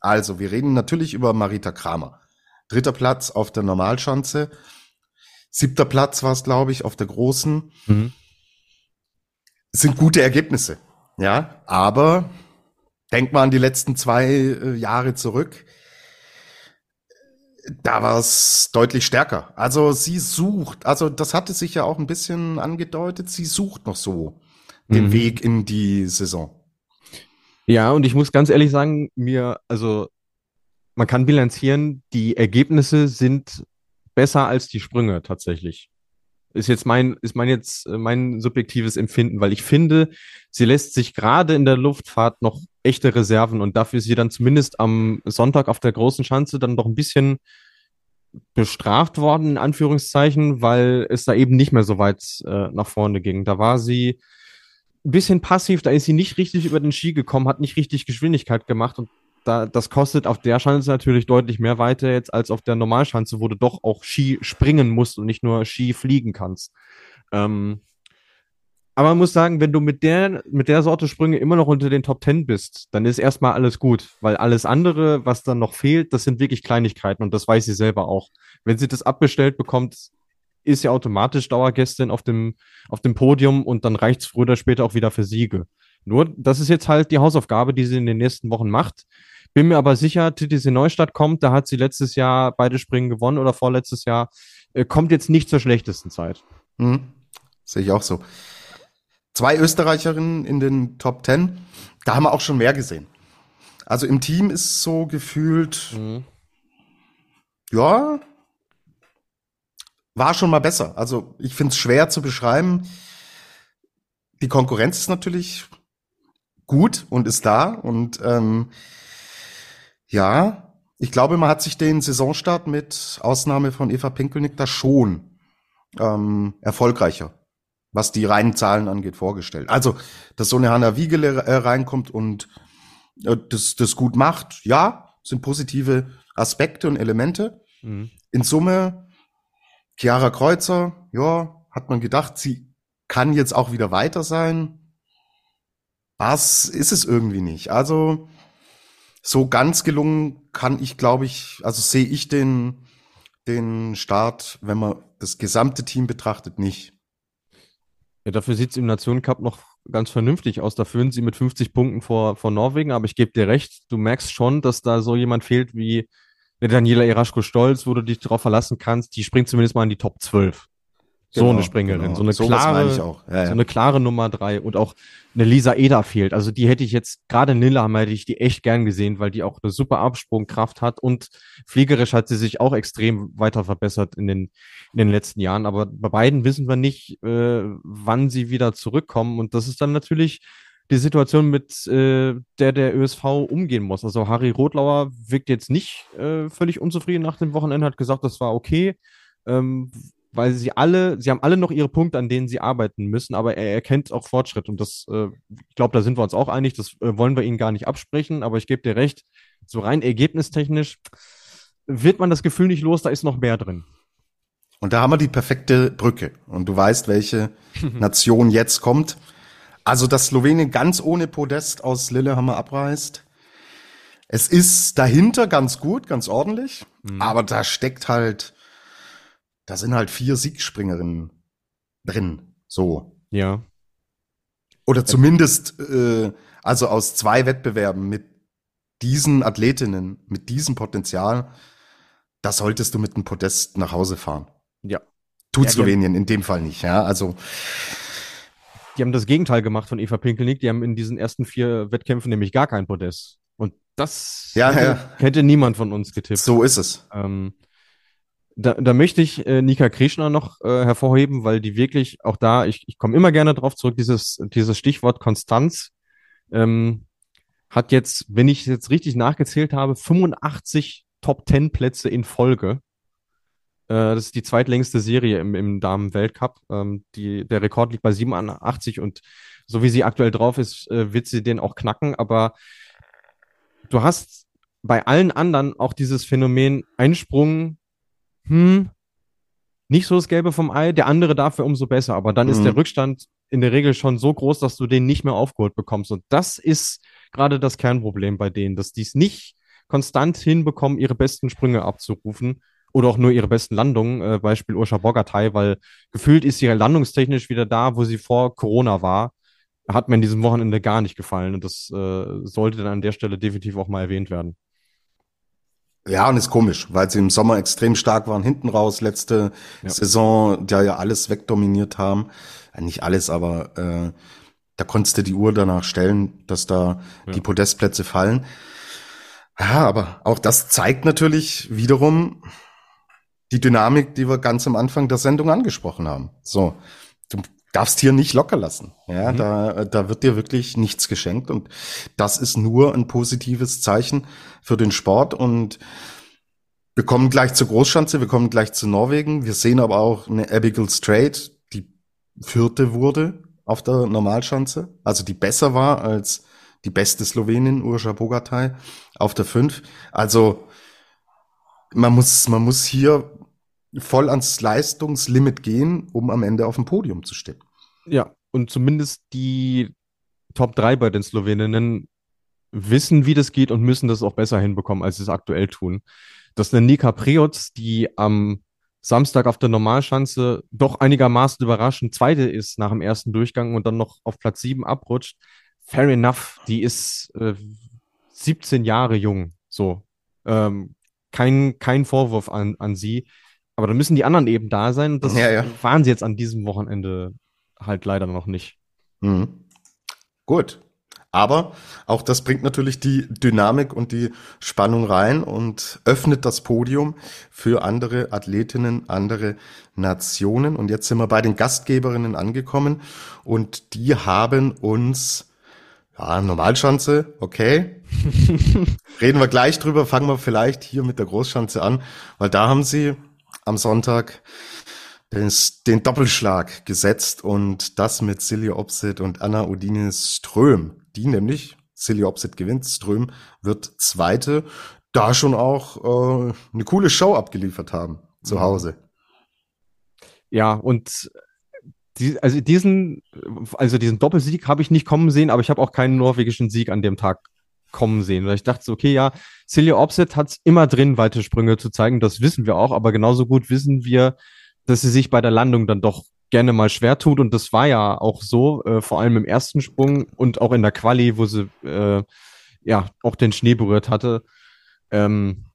Also, wir reden natürlich über Marita Kramer. Dritter Platz auf der Normalschanze. Siebter Platz war es, glaube ich, auf der großen. Mhm. Sind gute Ergebnisse. Ja, aber denk mal an die letzten zwei äh, Jahre zurück. Da war es deutlich stärker. Also sie sucht, also das hatte sich ja auch ein bisschen angedeutet, sie sucht noch so den mhm. Weg in die Saison. Ja, und ich muss ganz ehrlich sagen, mir, also man kann bilanzieren, die Ergebnisse sind besser als die Sprünge tatsächlich. Ist jetzt mein, ist mein jetzt äh, mein subjektives Empfinden, weil ich finde, sie lässt sich gerade in der Luftfahrt noch echte Reserven und dafür ist sie dann zumindest am Sonntag auf der großen Schanze dann doch ein bisschen bestraft worden, in Anführungszeichen, weil es da eben nicht mehr so weit äh, nach vorne ging. Da war sie ein bisschen passiv, da ist sie nicht richtig über den Ski gekommen, hat nicht richtig Geschwindigkeit gemacht und da, das kostet auf der Schanze natürlich deutlich mehr weiter jetzt als auf der Normalschanze, wo du doch auch Ski springen musst und nicht nur Ski fliegen kannst. Ähm, aber man muss sagen, wenn du mit der, mit der Sorte Sprünge immer noch unter den Top Ten bist, dann ist erstmal alles gut, weil alles andere, was dann noch fehlt, das sind wirklich Kleinigkeiten und das weiß sie selber auch. Wenn sie das abbestellt bekommt, ist ja automatisch Dauergästin auf dem, auf dem Podium und dann reicht es früher oder später auch wieder für Siege. Nur, das ist jetzt halt die Hausaufgabe, die sie in den nächsten Wochen macht. Bin mir aber sicher, TTC Neustadt kommt, da hat sie letztes Jahr beide Springen gewonnen oder vorletztes Jahr, äh, kommt jetzt nicht zur schlechtesten Zeit. Mhm. Sehe ich auch so. Zwei Österreicherinnen in den Top Ten, da haben wir auch schon mehr gesehen. Also im Team ist so gefühlt, mhm. ja, war schon mal besser. Also ich finde es schwer zu beschreiben. Die Konkurrenz ist natürlich gut und ist da. Und ähm, ja, ich glaube, man hat sich den Saisonstart mit Ausnahme von Eva Pinkelnick da schon ähm, erfolgreicher, was die reinen Zahlen angeht, vorgestellt. Also, dass so eine Hanna Wiegele äh, reinkommt und äh, das, das gut macht, ja, sind positive Aspekte und Elemente. Mhm. In Summe Chiara Kreuzer, ja, hat man gedacht, sie kann jetzt auch wieder weiter sein. Was ist es irgendwie nicht. Also so ganz gelungen kann ich, glaube ich, also sehe ich den, den Start, wenn man das gesamte Team betrachtet, nicht. Ja, dafür sieht es im Nationencup noch ganz vernünftig aus. Da führen sie mit 50 Punkten vor, vor Norwegen, aber ich gebe dir recht, du merkst schon, dass da so jemand fehlt wie Daniela Eraschko-Stolz, wo du dich darauf verlassen kannst, die springt zumindest mal in die Top 12. So Genau, eine Springerin, genau. so eine meine klare. Ja, so eine klare Nummer drei und auch eine Lisa Eder fehlt. Also die hätte ich jetzt, gerade Lillehammer hätte ich die echt gern gesehen, weil die auch eine super Absprungkraft hat und fliegerisch hat sie sich auch extrem weiter verbessert in den, in den letzten Jahren. Aber bei beiden wissen wir nicht, äh, wann sie wieder zurückkommen und das ist dann natürlich die Situation, mit äh, der der ÖSV umgehen muss. Also Harry Rotlauer wirkt jetzt nicht äh, völlig unzufrieden nach dem Wochenende, hat gesagt, das war okay. Ähm, weil sie alle, sie haben alle noch ihre Punkte, an denen sie arbeiten müssen, aber er erkennt auch Fortschritt und das, äh, ich glaube, da sind wir uns auch einig, das äh, wollen wir ihnen gar nicht absprechen, aber ich gebe dir recht, so rein ergebnistechnisch wird man das Gefühl nicht los, da ist noch mehr drin. Und da haben wir die perfekte Brücke. Und du weißt, welche Nation jetzt kommt. Also, dass Slowenien ganz ohne Podest aus Lillehammer abreist. Es ist dahinter ganz gut, ganz ordentlich. Aber da steckt halt, da sind halt vier Siegspringerinnen drin. So. Ja. Oder zumindest, äh, also aus zwei Wettbewerben mit diesen Athletinnen, mit diesem Potenzial, da solltest du mit einem Podest nach Hause fahren. Ja. Tut Ja, Slowenien in dem Fall nicht, ja. Also, Die haben das Gegenteil gemacht von Eva Pinkelnick, die haben in diesen ersten vier Wettkämpfen nämlich gar kein Podest. Und das Ja, hätte, ja. hätte niemand von uns getippt. so ist es. Ähm, da, da möchte ich äh, Nika Krishna noch äh, hervorheben, weil die wirklich auch da, ich, ich komme immer gerne drauf zurück, dieses, dieses Stichwort Konstanz ähm, hat jetzt, wenn ich jetzt richtig nachgezählt habe, 85 Top 10 Plätze in Folge. Äh, das ist die zweitlängste Serie im, im Damen-Weltcup. Ähm, die, der Rekord liegt bei 87 und so wie sie aktuell drauf ist, äh, wird sie den auch knacken. Aber du hast bei allen anderen auch dieses Phänomen Einsprung, hm, nicht so das Gelbe vom Ei, der andere dafür umso besser. Aber dann ist Mhm. der Rückstand in der Regel schon so groß, dass du den nicht mehr aufgeholt bekommst. Und das ist gerade das Kernproblem bei denen, dass die es nicht konstant hinbekommen, ihre besten Sprünge abzurufen oder auch nur ihre besten Landungen. Äh, Beispiel Urscha Bogatay, weil gefühlt ist sie ja landungstechnisch wieder da, wo sie vor Corona war. Hat mir in diesem Wochenende gar nicht gefallen und das äh, sollte dann an der Stelle definitiv auch mal erwähnt werden. Ja, und ist komisch, weil sie im Sommer extrem stark waren, hinten raus, letzte Ja. Saison, da ja alles wegdominiert haben. Ja, nicht alles, aber äh, da konntest du die Uhr danach stellen, dass da Ja. die Podestplätze fallen. Ja, aber auch das zeigt natürlich wiederum die Dynamik, die wir ganz am Anfang der Sendung angesprochen haben. So, du darfst hier nicht locker lassen. Ja, Mhm. da, da wird dir wirklich nichts geschenkt und das ist nur ein positives Zeichen für den Sport und wir kommen gleich zur Großschanze, wir kommen gleich zu Norwegen. Wir sehen aber auch eine Abigail Strait, die vierte wurde auf der Normalschanze, also die besser war als die beste Slowenin, Urša Bogatay, auf der fünf. Also man muss, man muss hier voll ans Leistungslimit gehen, um am Ende auf dem Podium zu stehen. Ja, und zumindest die Top 3 bei den Sloweninnen wissen, wie das geht und müssen das auch besser hinbekommen, als sie es aktuell tun. Dass eine Nika Preots, die am Samstag auf der Normalschanze doch einigermaßen überraschend Zweite ist nach dem ersten Durchgang und dann noch auf Platz 7 abrutscht, fair enough, die ist äh, 17 Jahre jung, so. Ähm, kein, kein Vorwurf an, an sie. Aber dann müssen die anderen eben da sein. Und das Ja, ja. waren sie jetzt an diesem Wochenende halt leider noch nicht. Mhm. Gut. Aber auch das bringt natürlich die Dynamik und die Spannung rein und öffnet das Podium für andere Athletinnen, andere Nationen. Und jetzt sind wir bei den Gastgeberinnen angekommen und die haben uns, ja, Normalschanze, okay. Reden wir gleich drüber, fangen wir vielleicht hier mit der Großschanze an, weil da haben sie am Sonntag des, den Doppelschlag gesetzt und das mit Silja Opsit und Anna Odine Ström. Die nämlich, Silja Opsit gewinnt, Ström wird Zweite, da schon auch äh, eine coole Show abgeliefert haben zu Mhm. Hause. Ja, und die, also diesen, also diesen Doppelsieg habe ich nicht kommen sehen, aber ich habe auch keinen norwegischen Sieg an dem Tag kommen sehen. Weil ich dachte so, okay, ja, Silja Opset hat es immer drin, weite Sprünge zu zeigen, das wissen wir auch, aber genauso gut wissen wir, dass sie sich bei der Landung dann doch gerne mal schwer tut und das war ja auch so, äh, vor allem im ersten Sprung und auch in der Quali, wo sie äh, ja auch den Schnee berührt hatte. Ähm,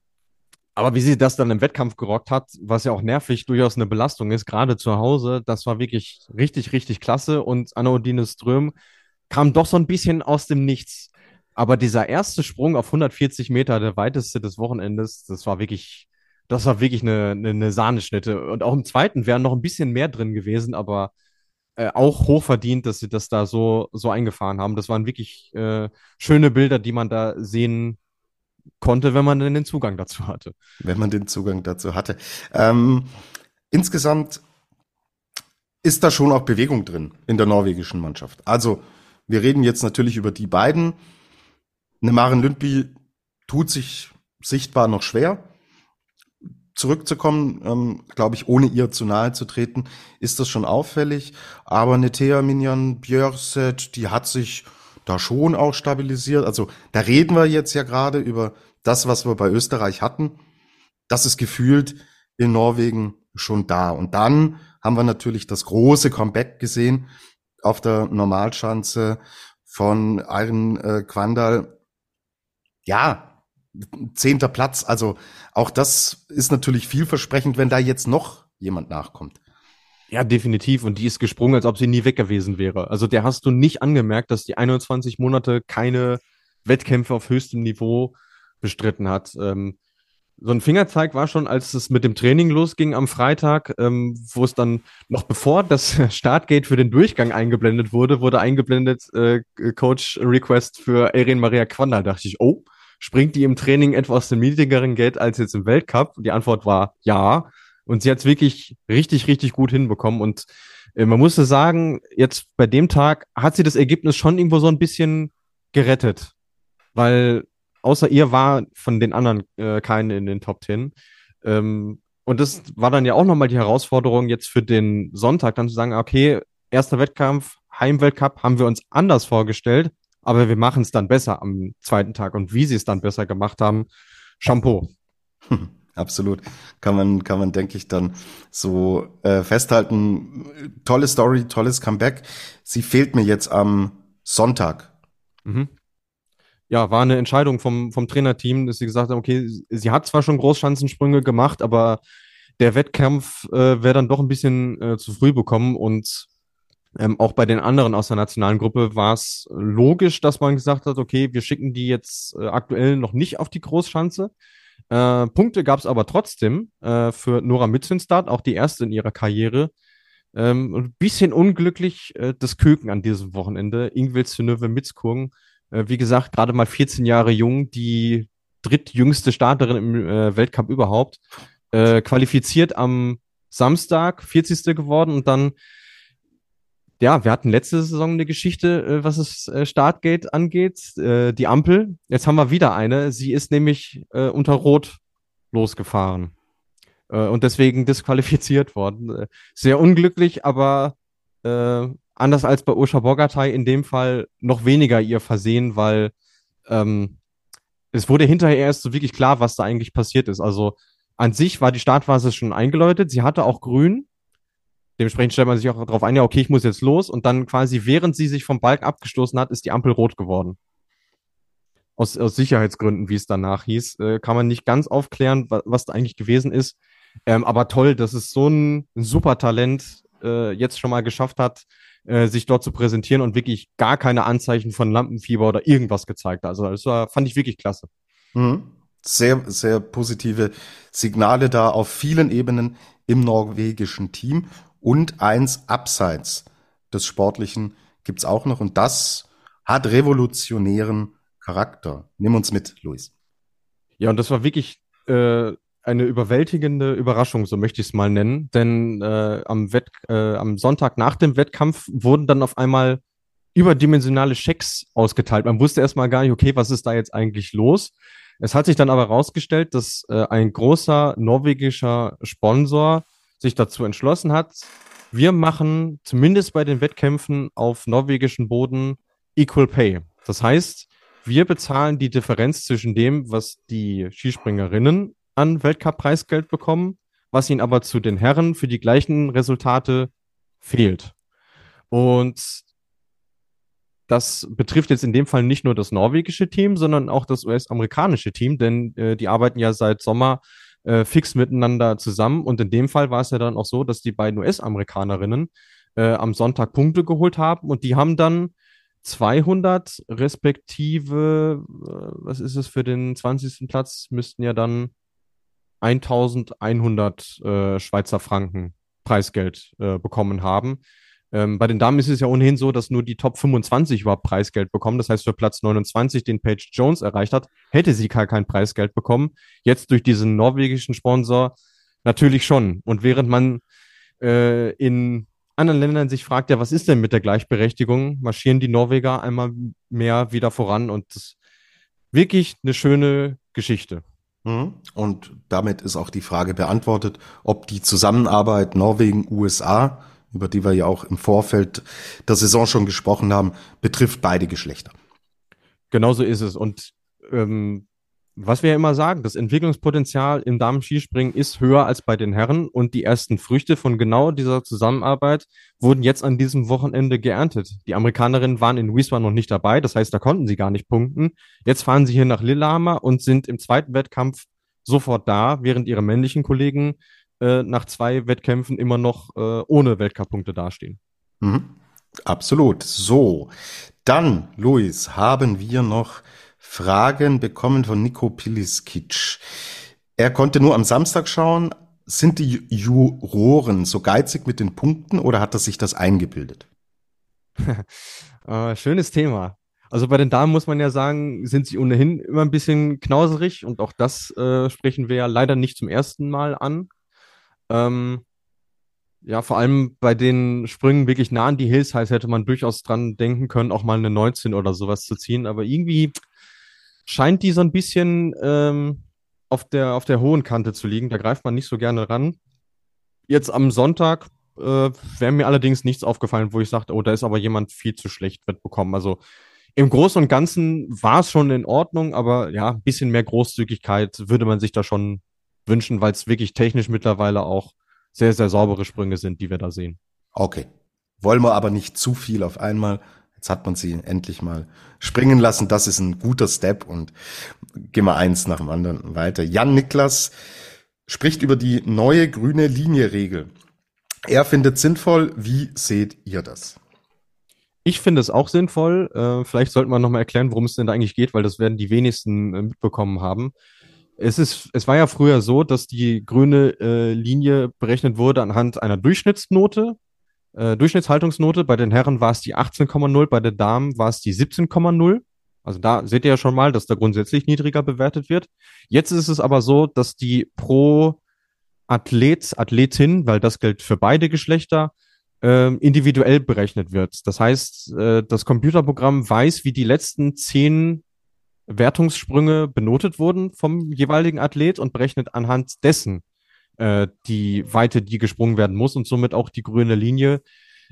Aber wie sie das dann im Wettkampf gerockt hat, was ja auch nervig durchaus eine Belastung ist, gerade zu Hause, das war wirklich richtig, richtig klasse. Und Anna Odine Ström kam doch so ein bisschen aus dem Nichts. Aber dieser erste Sprung auf 140 Meter, der weiteste des Wochenendes, das war wirklich, das war wirklich eine, eine, eine Sahneschnitte. Und auch im zweiten wären noch ein bisschen mehr drin gewesen, aber äh, auch hochverdient, dass sie das da so, so eingefahren haben. Das waren wirklich äh, schöne Bilder, die man da sehen konnte, wenn man denn den Zugang dazu hatte. Wenn man den Zugang dazu hatte. Ähm, insgesamt ist da schon auch Bewegung drin in der norwegischen Mannschaft. Also wir reden jetzt natürlich über die beiden. Eine Maren Lündby tut sich sichtbar noch schwer. Zurückzukommen, ähm, glaube ich, ohne ihr zu nahe zu treten, ist das schon auffällig. Aber eine Thea Minjan Björset, die hat sich da schon auch stabilisiert. Also da reden wir jetzt ja gerade über das, was wir bei Österreich hatten. Das ist gefühlt in Norwegen schon da. Und dann haben wir natürlich das große Comeback gesehen auf der Normalschanze von Iron äh, Quandal. Ja, zehnter Platz. Also auch das ist natürlich vielversprechend, wenn da jetzt noch jemand nachkommt. Ja, definitiv. Und die ist gesprungen, als ob sie nie weg gewesen wäre. Also der hast du nicht angemerkt, dass die 21 Monate keine Wettkämpfe auf höchstem Niveau bestritten hat. Ähm, so ein Fingerzeig war schon, als es mit dem Training losging am Freitag, ähm, wo es dann noch bevor das Startgate für den Durchgang eingeblendet wurde, wurde eingeblendet äh, Coach Request für Erin Maria Quandal. Da dachte ich, oh, springt die im Training etwa aus dem niedrigeren Gate als jetzt im Weltcup? Und die Antwort war ja. Und sie hat es wirklich richtig, richtig gut hinbekommen. Und äh, man musste sagen, jetzt bei dem Tag hat sie das Ergebnis schon irgendwo so ein bisschen gerettet. Weil außer ihr war von den anderen äh, keinen in den Top Ten. Ähm, und das war dann ja auch nochmal die Herausforderung jetzt für den Sonntag, dann zu sagen, okay, erster Wettkampf, Heimweltcup haben wir uns anders vorgestellt, aber wir machen es dann besser am zweiten Tag. Und wie sie es dann besser gemacht haben, Shampoo. Absolut. Kann man, kann man, denke ich, dann so äh, festhalten. Tolle Story, tolles Comeback. Sie fehlt mir jetzt am Sonntag. Mhm. Ja, war eine Entscheidung vom, vom Trainerteam, dass sie gesagt haben, okay, sie hat zwar schon Großschanzensprünge gemacht, aber der Wettkampf äh, wäre dann doch ein bisschen äh, zu früh bekommen und ähm, auch bei den anderen aus der nationalen Gruppe war es logisch, dass man gesagt hat, okay, wir schicken die jetzt äh, aktuell noch nicht auf die Großschanze, äh, Punkte gab es aber trotzdem äh, für Nora Mützenstadt, auch die erste in ihrer Karriere. Ähm, ein bisschen unglücklich äh, das Köken an diesem Wochenende. Ingwild Synöve Mitzkurgen, äh, wie gesagt, gerade mal 14 Jahre jung, die drittjüngste Starterin im äh, Weltcup überhaupt. Äh, qualifiziert am Samstag, 40. geworden und dann ja, wir hatten letzte Saison eine Geschichte, äh, was das äh, Startgate angeht, äh, die Ampel. Jetzt haben wir wieder eine. Sie ist nämlich unter Rot losgefahren und deswegen disqualifiziert worden. Sehr unglücklich, aber anders als bei Usha Bogatay in dem Fall noch weniger ihr versehen, weil ähm, es wurde hinterher erst so wirklich klar, was da eigentlich passiert ist. Also an sich war die Startphase schon eingeläutet. Sie hatte auch grün, Dementsprechend stellt man sich auch darauf ein, ja, okay, ich muss jetzt los. Und dann quasi, während sie sich vom Balken abgestoßen hat, ist die Ampel rot geworden. Aus, aus Sicherheitsgründen, wie es danach hieß, äh, kann man nicht ganz aufklären, was, was da eigentlich gewesen ist. Ähm, aber toll, dass es so ein, ein super Talent äh, jetzt schon mal geschafft hat, äh, sich dort zu präsentieren und wirklich gar keine Anzeichen von Lampenfieber oder irgendwas gezeigt hat. Also das war, fand ich wirklich klasse. Mhm. Sehr, sehr positive Signale da auf vielen Ebenen im norwegischen Team und eins abseits des Sportlichen gibt's auch noch und das hat revolutionären Charakter. Nimm uns mit, Luis. Ja, und das war wirklich äh, eine überwältigende Überraschung, so möchte ich es mal nennen. Denn äh, am, Wett, äh, am Sonntag nach dem Wettkampf wurden dann auf einmal überdimensionale Schecks ausgeteilt. Man wusste erstmal gar nicht, okay, was ist da jetzt eigentlich los? Es hat sich dann aber herausgestellt, dass äh, ein großer norwegischer Sponsor sich dazu entschlossen hat, wir machen zumindest bei den Wettkämpfen auf norwegischem Boden Equal Pay. Das heißt, wir bezahlen die Differenz zwischen dem, was die Skispringerinnen an Weltcup-Preisgeld bekommen, was ihnen aber zu den Herren für die gleichen Resultate fehlt. Und das betrifft jetzt in dem Fall nicht nur das norwegische Team, sondern auch das US-amerikanische Team, denn äh, die arbeiten ja seit Sommer äh, fix miteinander zusammen. Und in dem Fall war es ja dann auch so, dass die beiden US-Amerikanerinnen äh, am Sonntag Punkte geholt haben und die haben dann 200 respektive, äh, was ist es für den 20. Platz, müssten ja dann 1100 äh, Schweizer Franken Preisgeld äh, bekommen haben. Ähm, bei den Damen ist es ja ohnehin so, dass nur die Top 25 überhaupt Preisgeld bekommen. Das heißt, für Platz 29, den Paige Jones erreicht hat, hätte sie gar kein Preisgeld bekommen. Jetzt durch diesen norwegischen Sponsor natürlich schon. Und während man äh, in anderen Ländern sich fragt, ja, was ist denn mit der Gleichberechtigung, marschieren die Norweger einmal mehr wieder voran und das ist wirklich eine schöne Geschichte. Mhm. Und damit ist auch die Frage beantwortet, ob die Zusammenarbeit Norwegen-USA, über die wir ja auch im Vorfeld der Saison schon gesprochen haben, betrifft beide Geschlechter. Genauso ist es. Und ähm, was wir ja immer sagen, das Entwicklungspotenzial im Damen-Skispringen ist höher als bei den Herren und die ersten Früchte von genau dieser Zusammenarbeit wurden jetzt an diesem Wochenende geerntet. Die Amerikanerinnen waren in Wiesbaden noch nicht dabei, das heißt, da konnten sie gar nicht punkten. Jetzt fahren sie hier nach Lillehammer und sind im zweiten Wettkampf sofort da, während ihre männlichen Kollegen äh, nach zwei Wettkämpfen immer noch äh, ohne Weltcup-Punkte dastehen. Mhm. Absolut. So, dann, Luis, haben wir noch Fragen bekommen von Nico Piliskic. Er konnte nur am Samstag schauen. Sind die Juroren so geizig mit den Punkten oder hat er sich das eingebildet? äh, schönes Thema. Also bei den Damen muss man ja sagen, sind sie ohnehin immer ein bisschen knauserig und auch das äh, sprechen wir ja leider nicht zum ersten Mal an. Ähm, ja, vor allem bei den Sprüngen wirklich nah an die Hills heißt, hätte man durchaus dran denken können, auch mal eine 19 oder sowas zu ziehen. Aber irgendwie scheint die so ein bisschen ähm, auf, der, auf der hohen Kante zu liegen. Da greift man nicht so gerne ran. Jetzt am Sonntag äh, wäre mir allerdings nichts aufgefallen, wo ich sagte, oh, da ist aber jemand viel zu schlecht wettbekommen. Also im Großen und Ganzen war es schon in Ordnung, aber ja, ein bisschen mehr Großzügigkeit würde man sich da schon wünschen, weil es wirklich technisch mittlerweile auch sehr, sehr saubere Sprünge sind, die wir da sehen. Okay. Wollen wir aber nicht zu viel auf einmal. Jetzt hat man sie endlich mal springen lassen. Das ist ein guter Step und gehen wir eins nach dem anderen weiter. Jan Niklas spricht über die neue grüne Linie-Regel. Er findet sinnvoll. Wie seht ihr das? Ich finde es auch sinnvoll. Äh, vielleicht sollten wir nochmal erklären, worum es denn da eigentlich geht, weil das werden die wenigsten äh, mitbekommen haben. Es ist, es war ja früher so, dass die grüne äh, Linie berechnet wurde anhand einer Durchschnittsnote äh, Durchschnittshaltungsnote. Bei den Herren war es die 18,0, bei den Damen war es die 17,0. Also da seht ihr ja schon mal, dass da grundsätzlich niedriger bewertet wird. Jetzt ist es aber so, dass die pro Athlet, Athletin, weil das gilt für beide Geschlechter, äh, individuell berechnet wird. Das heißt, äh, das Computerprogramm weiß, wie die letzten zehn Wertungssprünge benotet wurden vom jeweiligen Athlet und berechnet anhand dessen äh, die Weite, die gesprungen werden muss und somit auch die grüne Linie.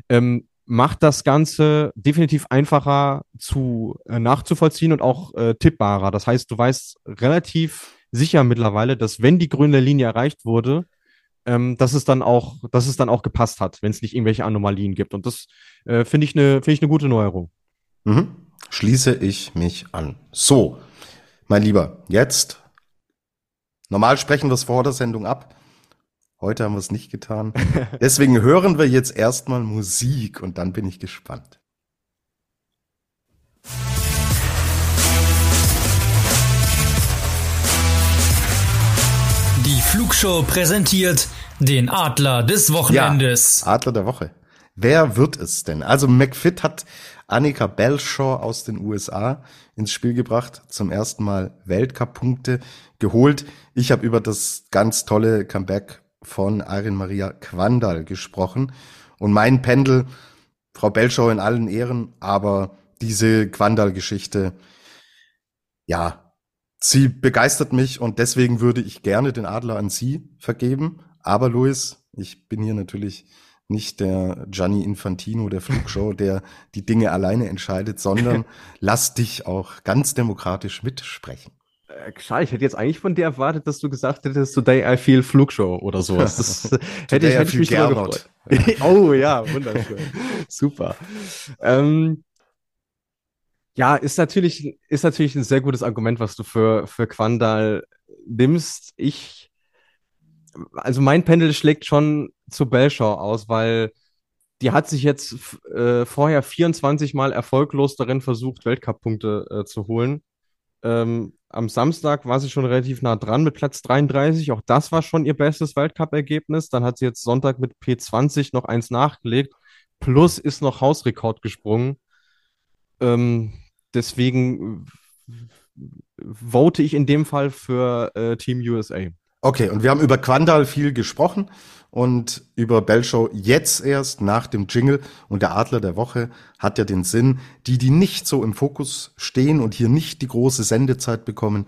Ähm, macht das Ganze definitiv einfacher zu äh, nachzuvollziehen und auch äh, tippbarer. Das heißt, du weißt relativ sicher mittlerweile, dass wenn die grüne Linie erreicht wurde, ähm, dass es dann auch, dass es dann auch gepasst hat, wenn es nicht irgendwelche Anomalien gibt. Und das äh, finde ich eine, finde ich eine gute Neuerung. Mhm. Schließe ich mich an. So, mein Lieber, jetzt normal sprechen wir es vor der Sendung ab. Heute haben wir es nicht getan. Deswegen hören wir jetzt erstmal Musik und dann bin ich gespannt. Die Flugshow präsentiert den Adler des Wochenendes. Ja, Adler der Woche. Wer wird es denn? Also McFit hat Annika Belshaw aus den USA ins Spiel gebracht, zum ersten Mal Weltcup-Punkte geholt. Ich habe über das ganz tolle Comeback von Arin Maria Quandal gesprochen. Und mein Pendel, Frau Belschau in allen Ehren, aber diese Quandal-Geschichte, ja, sie begeistert mich und deswegen würde ich gerne den Adler an Sie vergeben. Aber Luis, ich bin hier natürlich nicht der Gianni Infantino der Flugshow, der die Dinge alleine entscheidet, sondern lass dich auch ganz demokratisch mitsprechen. Äh, schade, ich hätte jetzt eigentlich von dir erwartet, dass du gesagt hättest, Today I feel Flugshow oder sowas. Das hätte ich, hätte ich mich gefreut. oh ja, wunderschön. Super. Ähm, ja, ist natürlich, ist natürlich ein sehr gutes Argument, was du für, für Quandal nimmst. Ich also mein Pendel schlägt schon zu Belschau aus, weil die hat sich jetzt äh, vorher 24 Mal erfolglos darin versucht, Weltcup-Punkte äh, zu holen. Ähm, am Samstag war sie schon relativ nah dran mit Platz 33. Auch das war schon ihr bestes Weltcup-Ergebnis. Dann hat sie jetzt Sonntag mit P20 noch eins nachgelegt. Plus ist noch Hausrekord gesprungen. Ähm, deswegen vote ich in dem Fall für äh, Team USA. Okay, und wir haben über Quandal viel gesprochen und über Bellshow jetzt erst nach dem Jingle und der Adler der Woche hat ja den Sinn, die, die nicht so im Fokus stehen und hier nicht die große Sendezeit bekommen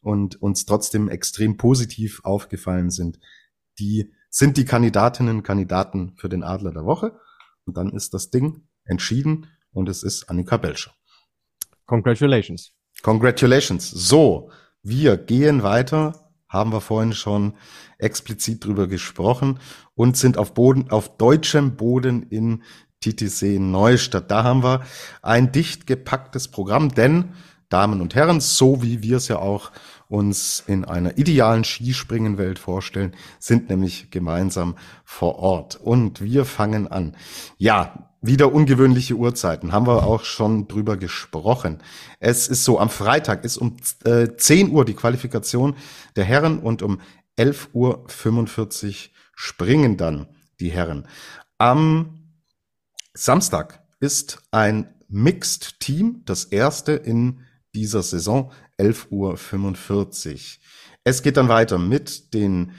und uns trotzdem extrem positiv aufgefallen sind, die sind die Kandidatinnen und Kandidaten für den Adler der Woche. Und dann ist das Ding entschieden und es ist Annika Belscher. Congratulations. Congratulations. So, wir gehen weiter haben wir vorhin schon explizit drüber gesprochen und sind auf Boden, auf deutschem Boden in TTC Neustadt. Da haben wir ein dicht gepacktes Programm, denn Damen und Herren, so wie wir es ja auch uns in einer idealen Skispringenwelt vorstellen, sind nämlich gemeinsam vor Ort. Und wir fangen an. Ja, wieder ungewöhnliche Uhrzeiten, haben wir auch schon drüber gesprochen. Es ist so, am Freitag ist um äh, 10 Uhr die Qualifikation der Herren und um 11.45 Uhr springen dann die Herren. Am Samstag ist ein Mixed Team, das erste in dieser Saison, 11.45 Uhr. Es geht dann weiter mit den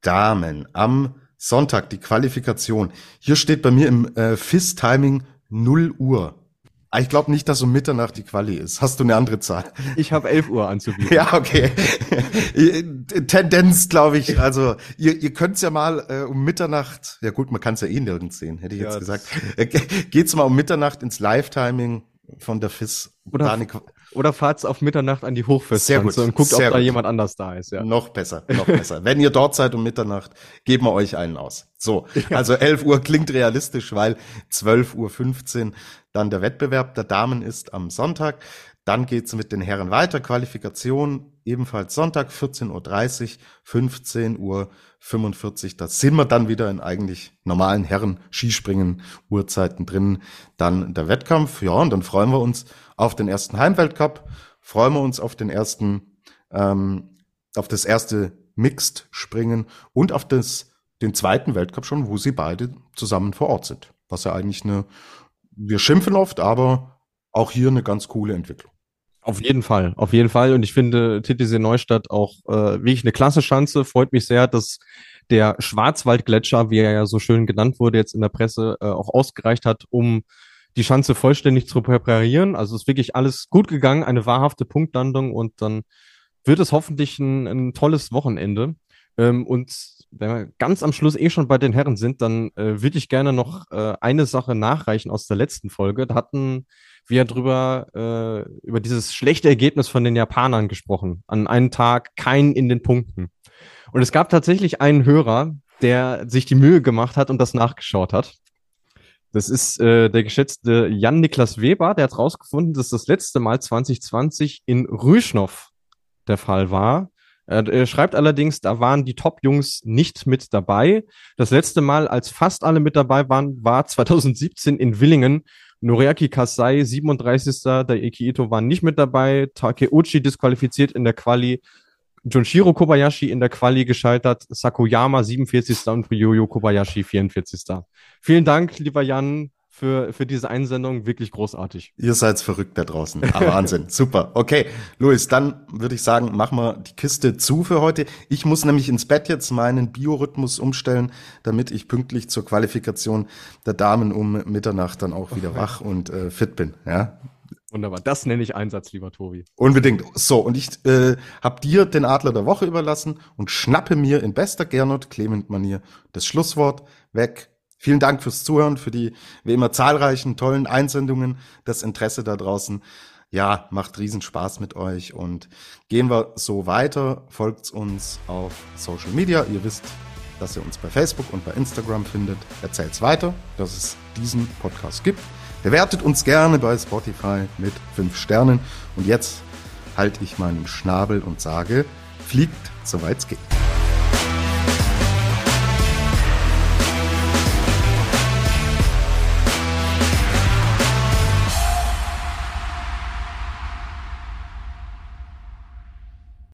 Damen am Sonntag, die Qualifikation. Hier steht bei mir im äh, FIS-Timing 0 Uhr. Ah, ich glaube nicht, dass um Mitternacht die Quali ist. Hast du eine andere Zahl? Ich habe 11 Uhr anzubieten. ja, okay. Tendenz, glaube ich. Also ihr, ihr könnt ja mal äh, um Mitternacht, ja gut, man kann es ja eh nirgends sehen, hätte ich ja, jetzt gesagt. Äh, geht's mal um Mitternacht ins Live-Timing von der FIS. Oder, oder fahrt's auf Mitternacht an die Hochfestschanze und guckt, Sehr ob gut. da jemand anders da ist. Ja. Noch besser, noch besser. Wenn ihr dort seid um Mitternacht, geben wir euch einen aus. So, ja. also 11 Uhr klingt realistisch, weil 12.15 Uhr dann der Wettbewerb der Damen ist am Sonntag. Dann geht's mit den Herren weiter. Qualifikation ebenfalls Sonntag 14.30 Uhr, 15 Uhr 45. Da sind wir dann wieder in eigentlich normalen Herren Skispringen Uhrzeiten drin. Dann der Wettkampf. Ja, und dann freuen wir uns auf den ersten Heimweltcup. Freuen wir uns auf den ersten, ähm, auf das erste Mixed Springen und auf das, den zweiten Weltcup schon, wo sie beide zusammen vor Ort sind. Was ja eigentlich eine, wir schimpfen oft, aber auch hier eine ganz coole Entwicklung. Auf jeden Fall, auf jeden Fall. Und ich finde TTC Neustadt auch äh, wirklich eine klasse Chance. Freut mich sehr, dass der Schwarzwaldgletscher, wie er ja so schön genannt wurde, jetzt in der Presse äh, auch ausgereicht hat, um die Chance vollständig zu präparieren. Also ist wirklich alles gut gegangen, eine wahrhafte Punktlandung und dann wird es hoffentlich ein, ein tolles Wochenende. Ähm, und wenn wir ganz am Schluss eh schon bei den Herren sind, dann äh, würde ich gerne noch äh, eine Sache nachreichen aus der letzten Folge. Da hatten wie er drüber, äh, über dieses schlechte Ergebnis von den Japanern gesprochen. An einem Tag kein in den Punkten. Und es gab tatsächlich einen Hörer, der sich die Mühe gemacht hat und das nachgeschaut hat. Das ist äh, der geschätzte Jan-Niklas Weber, der hat rausgefunden, dass das letzte Mal 2020 in Rüschnow der Fall war. Er schreibt allerdings, da waren die Top-Jungs nicht mit dabei. Das letzte Mal, als fast alle mit dabei waren, war 2017 in Willingen Noriaki Kasai, 37. Der Ito war nicht mit dabei. Takeuchi disqualifiziert in der Quali. Junshiro Kobayashi in der Quali gescheitert. Sakuyama, 47. und Ryoyo Kobayashi, 44. Vielen Dank, lieber Jan für, für diese Einsendung. Wirklich großartig. Ihr seid verrückt da draußen. Ah, Wahnsinn. Super. Okay, Luis, dann würde ich sagen, machen wir die Kiste zu für heute. Ich muss nämlich ins Bett jetzt meinen Biorhythmus umstellen, damit ich pünktlich zur Qualifikation der Damen um Mitternacht dann auch wieder wach und äh, fit bin. Ja, Wunderbar, das nenne ich Einsatz, lieber Tobi. Unbedingt. So, und ich äh, habe dir den Adler der Woche überlassen und schnappe mir in bester Gernot Clement-Manier das Schlusswort weg Vielen Dank fürs Zuhören, für die wie immer zahlreichen tollen Einsendungen, das Interesse da draußen. Ja, macht riesen Spaß mit euch und gehen wir so weiter. Folgt uns auf Social Media. Ihr wisst, dass ihr uns bei Facebook und bei Instagram findet. Erzählt's weiter, dass es diesen Podcast gibt. Bewertet uns gerne bei Spotify mit fünf Sternen. Und jetzt halte ich meinen Schnabel und sage, fliegt, soweit's geht.